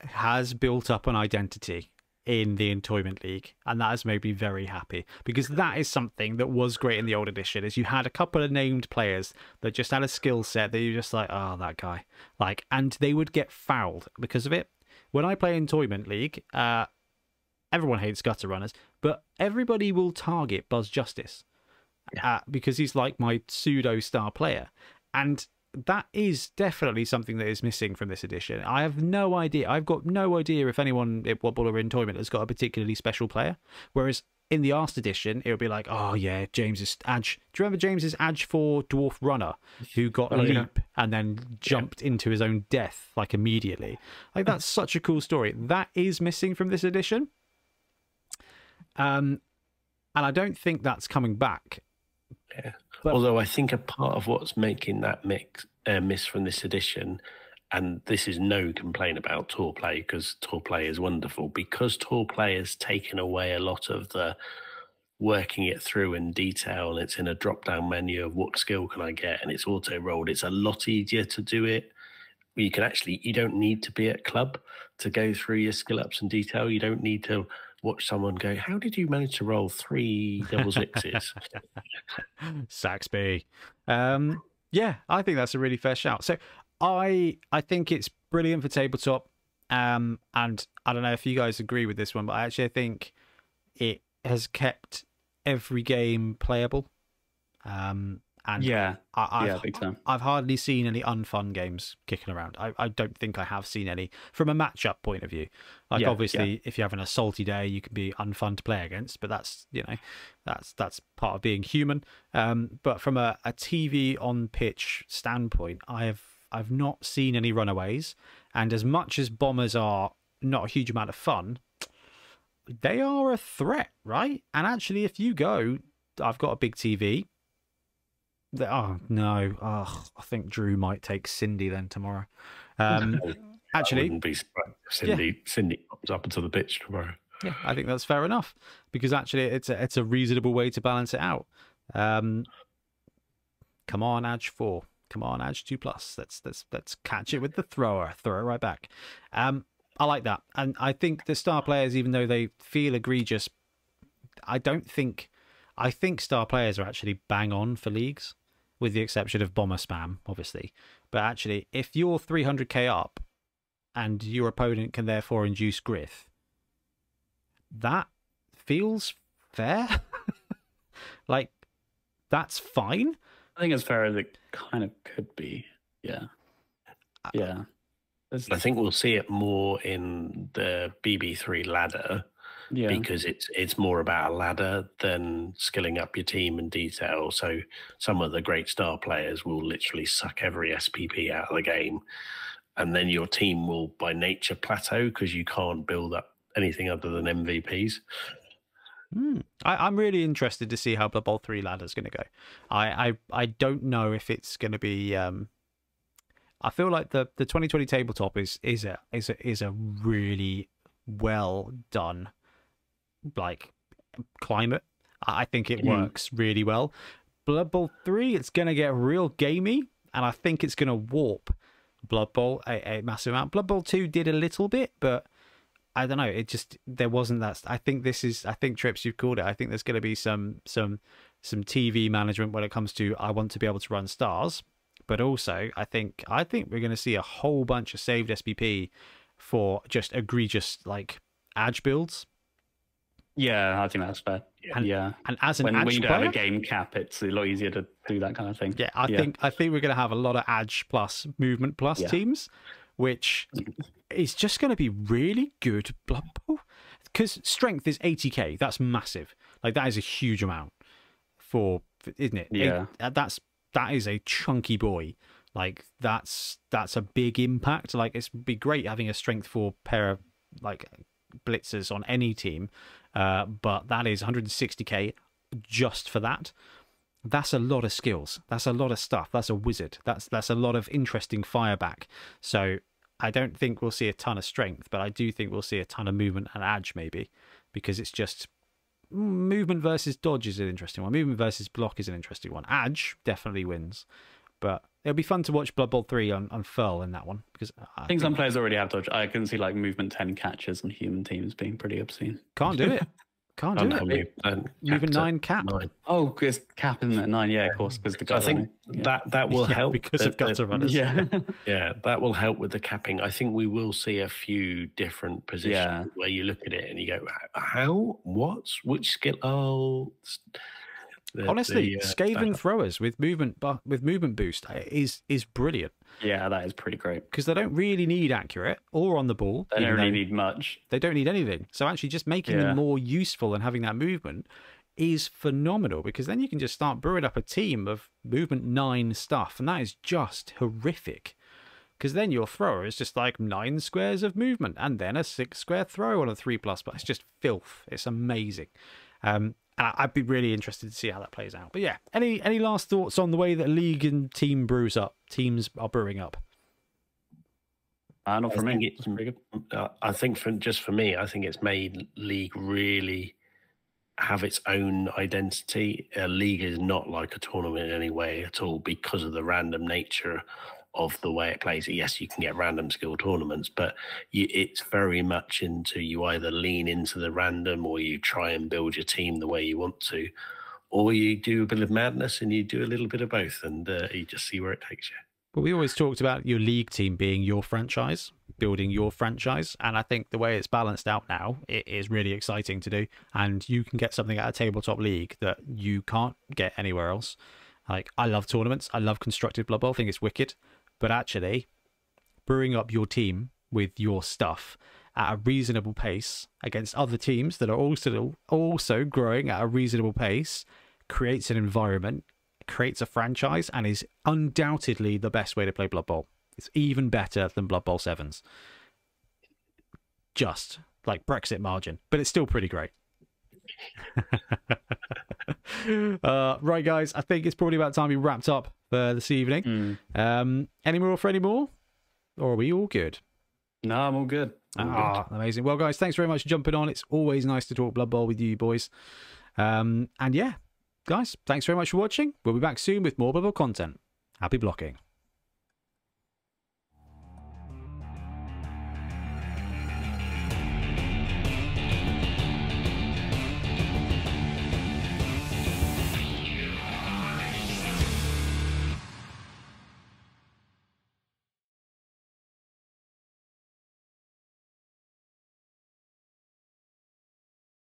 has built up an identity in the Entoyment League, and that has made me very happy because that is something that was great in the old edition. Is you had a couple of named players that just had a skill set that you're just like, oh, that guy, like, and they would get fouled because of it. When I play Entoyment League, uh, everyone hates gutter runners, but everybody will target Buzz Justice uh, because he's like my pseudo star player. And that is definitely something that is missing from this edition. I have no idea. I've got no idea if anyone at Wobble or Entoyment has got a particularly special player. Whereas in the Arst edition, it would be like, oh yeah, James's Edge. Do you remember James's Edge for Dwarf Runner, who got a Oh, yeah. leap and then jumped into his own death like immediately? Like that's such a cool story. That is missing from this edition. Um, and I don't think that's coming back. Yeah. But- Although I think a part of what's making that mix uh, miss from this edition, and this is no complaint about Tourplay because Tourplay is wonderful, because Tourplay has taken away a lot of the working it through in detail and it's in a drop down menu of what skill can I get and it's auto rolled. It's a lot easier to do it. You can actually, you don't need to be at club to go through your skill ups in detail. You don't need to watch someone go, How did you manage to roll three double sixes? Saxby. Um, yeah, I think that's a really fair shout. So I I think it's brilliant for tabletop. Um, and I don't know if you guys agree with this one, but I actually think it has kept every game playable. Um, and Yeah, I, I've, yeah, big time. I've hardly seen any unfun games kicking around. I, I don't think I have seen any from a matchup point of view. Like Yeah, obviously, if you're having a salty day, you can be unfun to play against, but that's you know, that's that's part of being human. Um, but from a, a TV on pitch standpoint, I've I've not seen any runaways, and as much as bombers are not a huge amount of fun, they are a threat, right? And actually, if you go, I've got a big TV. The- Oh no! Oh, I think Drew might take Cindy then tomorrow. Um, actually, be surprised if Cindy Cindy pops up into the pitch tomorrow. yeah, I think that's fair enough because actually, it's a it's a reasonable way to balance it out. Um, come on, Edge four. Come on, Edge two plus. Let's let's let's catch it with the thrower. Throw it right back. Um, I like that, and I think the star players, even though they feel egregious, I don't think. I think star players are actually bang on for leagues, with the exception of bomber spam, obviously. But actually, if you're 300k up, and your opponent can therefore induce Griff, that feels fair. like, that's fine. I think as fair as it kind of could be. Yeah, yeah. I think we'll see it more in the BB3 ladder yeah. because it's it's more about a ladder than skilling up your team in detail. So some of the great star players will literally suck every SPP out of the game, and then your team will by nature plateau because you can't build up anything other than MVPs. Hmm. I, I'm really interested to see how Blood Bowl three ladder is going to go. I, I I don't know if it's going to be. Um, I feel like the the 2020 tabletop is is a is a is a really well done like climate. I think it Mm. works really well. Blood Bowl three, it's going to get real gamey, and I think it's going to warp Blood Bowl a, a massive amount. Blood Bowl two did a little bit, but I don't know. It just there wasn't that. I think this is. I think trips you've called it. I think there's going to be some some some TV management when it comes to I want to be able to run stars, but also I think I think we're going to see a whole bunch of saved SPP for just egregious like edge builds. Yeah, I think that's fair. And- yeah. And as an When, when you don't have a game cap, it's a lot easier to do that kind of thing. yeah, I Yeah. think I think we're going to have a lot of edge plus movement plus Yeah. teams, which is just going to be really good Blood Because strength is 80k, that's massive. Like that is a huge amount for, for- isn't it? Yeah. uh, that's that is a chunky boy. Like that's that's a big impact. Like it's be great having a strength four pair of like blitzers on any team, uh, but that is 160k just for that. That's a lot of skills. That's a lot of stuff. That's a wizard. That's that's a lot of interesting fireback. So I don't think we'll see a ton of strength, but I do think we'll see a ton of movement and edge maybe, because it's just movement versus dodge is an interesting one. Movement versus block is an interesting one. Edge definitely wins, but it'll be fun to watch Blood Bowl three on on Furl in that one because I I think some players already have dodge. I can see like movement 10 catches on human teams being pretty obscene. can't do it. Can't oh, do No, it. move- and Moving nine cap. nine. Oh, because cap isn't it? Nine, yeah, of course, because the So I think yeah. that that will Yeah, help because the- of gutter the- runners. Yeah. Yeah, that will help with the capping. I think we will see a few different positions Yeah. where you look at it and you go, "How? What? Which skill? Oh, s- the- Honestly, the, uh, that- throwers with movement bu- with movement boost is is brilliant yeah, that is pretty great. because they don't really need accurate or on the ball. They don't really need much. they don't need anything. So actually, just making Yeah. them more useful and having that movement is phenomenal because then you can just start brewing up a team of movement nine stuff, and that is just horrific. Because then your thrower is just like nine squares of movement and then a six square throw on a three plus, but it's just filth. It's amazing. Um, and I- I'd be really interested to see how that plays out. But yeah, any any last thoughts on the way that league and team brews up, teams are brewing up? Uh, not I for think me. it's- It's good. uh, I think for just for me, I think it's made league really have its own identity. A league is not like a tournament in any way at all because of the random nature of the way it plays. Yes, you can get random skill tournaments, but you, it's very much into you either lean into the random or you try and build your team the way you want to, or you do a bit of madness and you do a little bit of both, and uh, you just see where it takes you. But we always talked about your league team being your franchise, building your franchise. And I think the way it's balanced out now, it is really exciting to do. And you can get something at a tabletop league that you can't get anywhere else. Like, I love tournaments. I love constructed Blood Bowl. I think it's wicked. But actually, brewing up your team with your stuff at a reasonable pace against other teams that are also also growing at a reasonable pace creates an environment creates a franchise and is undoubtedly the best way to play Blood Bowl. It's even better than Blood Bowl Sevens. Just like Brexit margin, but it's still pretty great. uh, right, guys, I think it's probably about time we wrapped up for this evening. Mm. Um, any more for any more? Or are we all good? No, I'm all good. All good. Ah, amazing. Well, guys, thanks very much for jumping on. It's always nice to talk Blood Bowl with you boys. Um, and yeah, guys, thanks very much for watching. We'll be back soon with more Blood Bowl content. Happy blocking.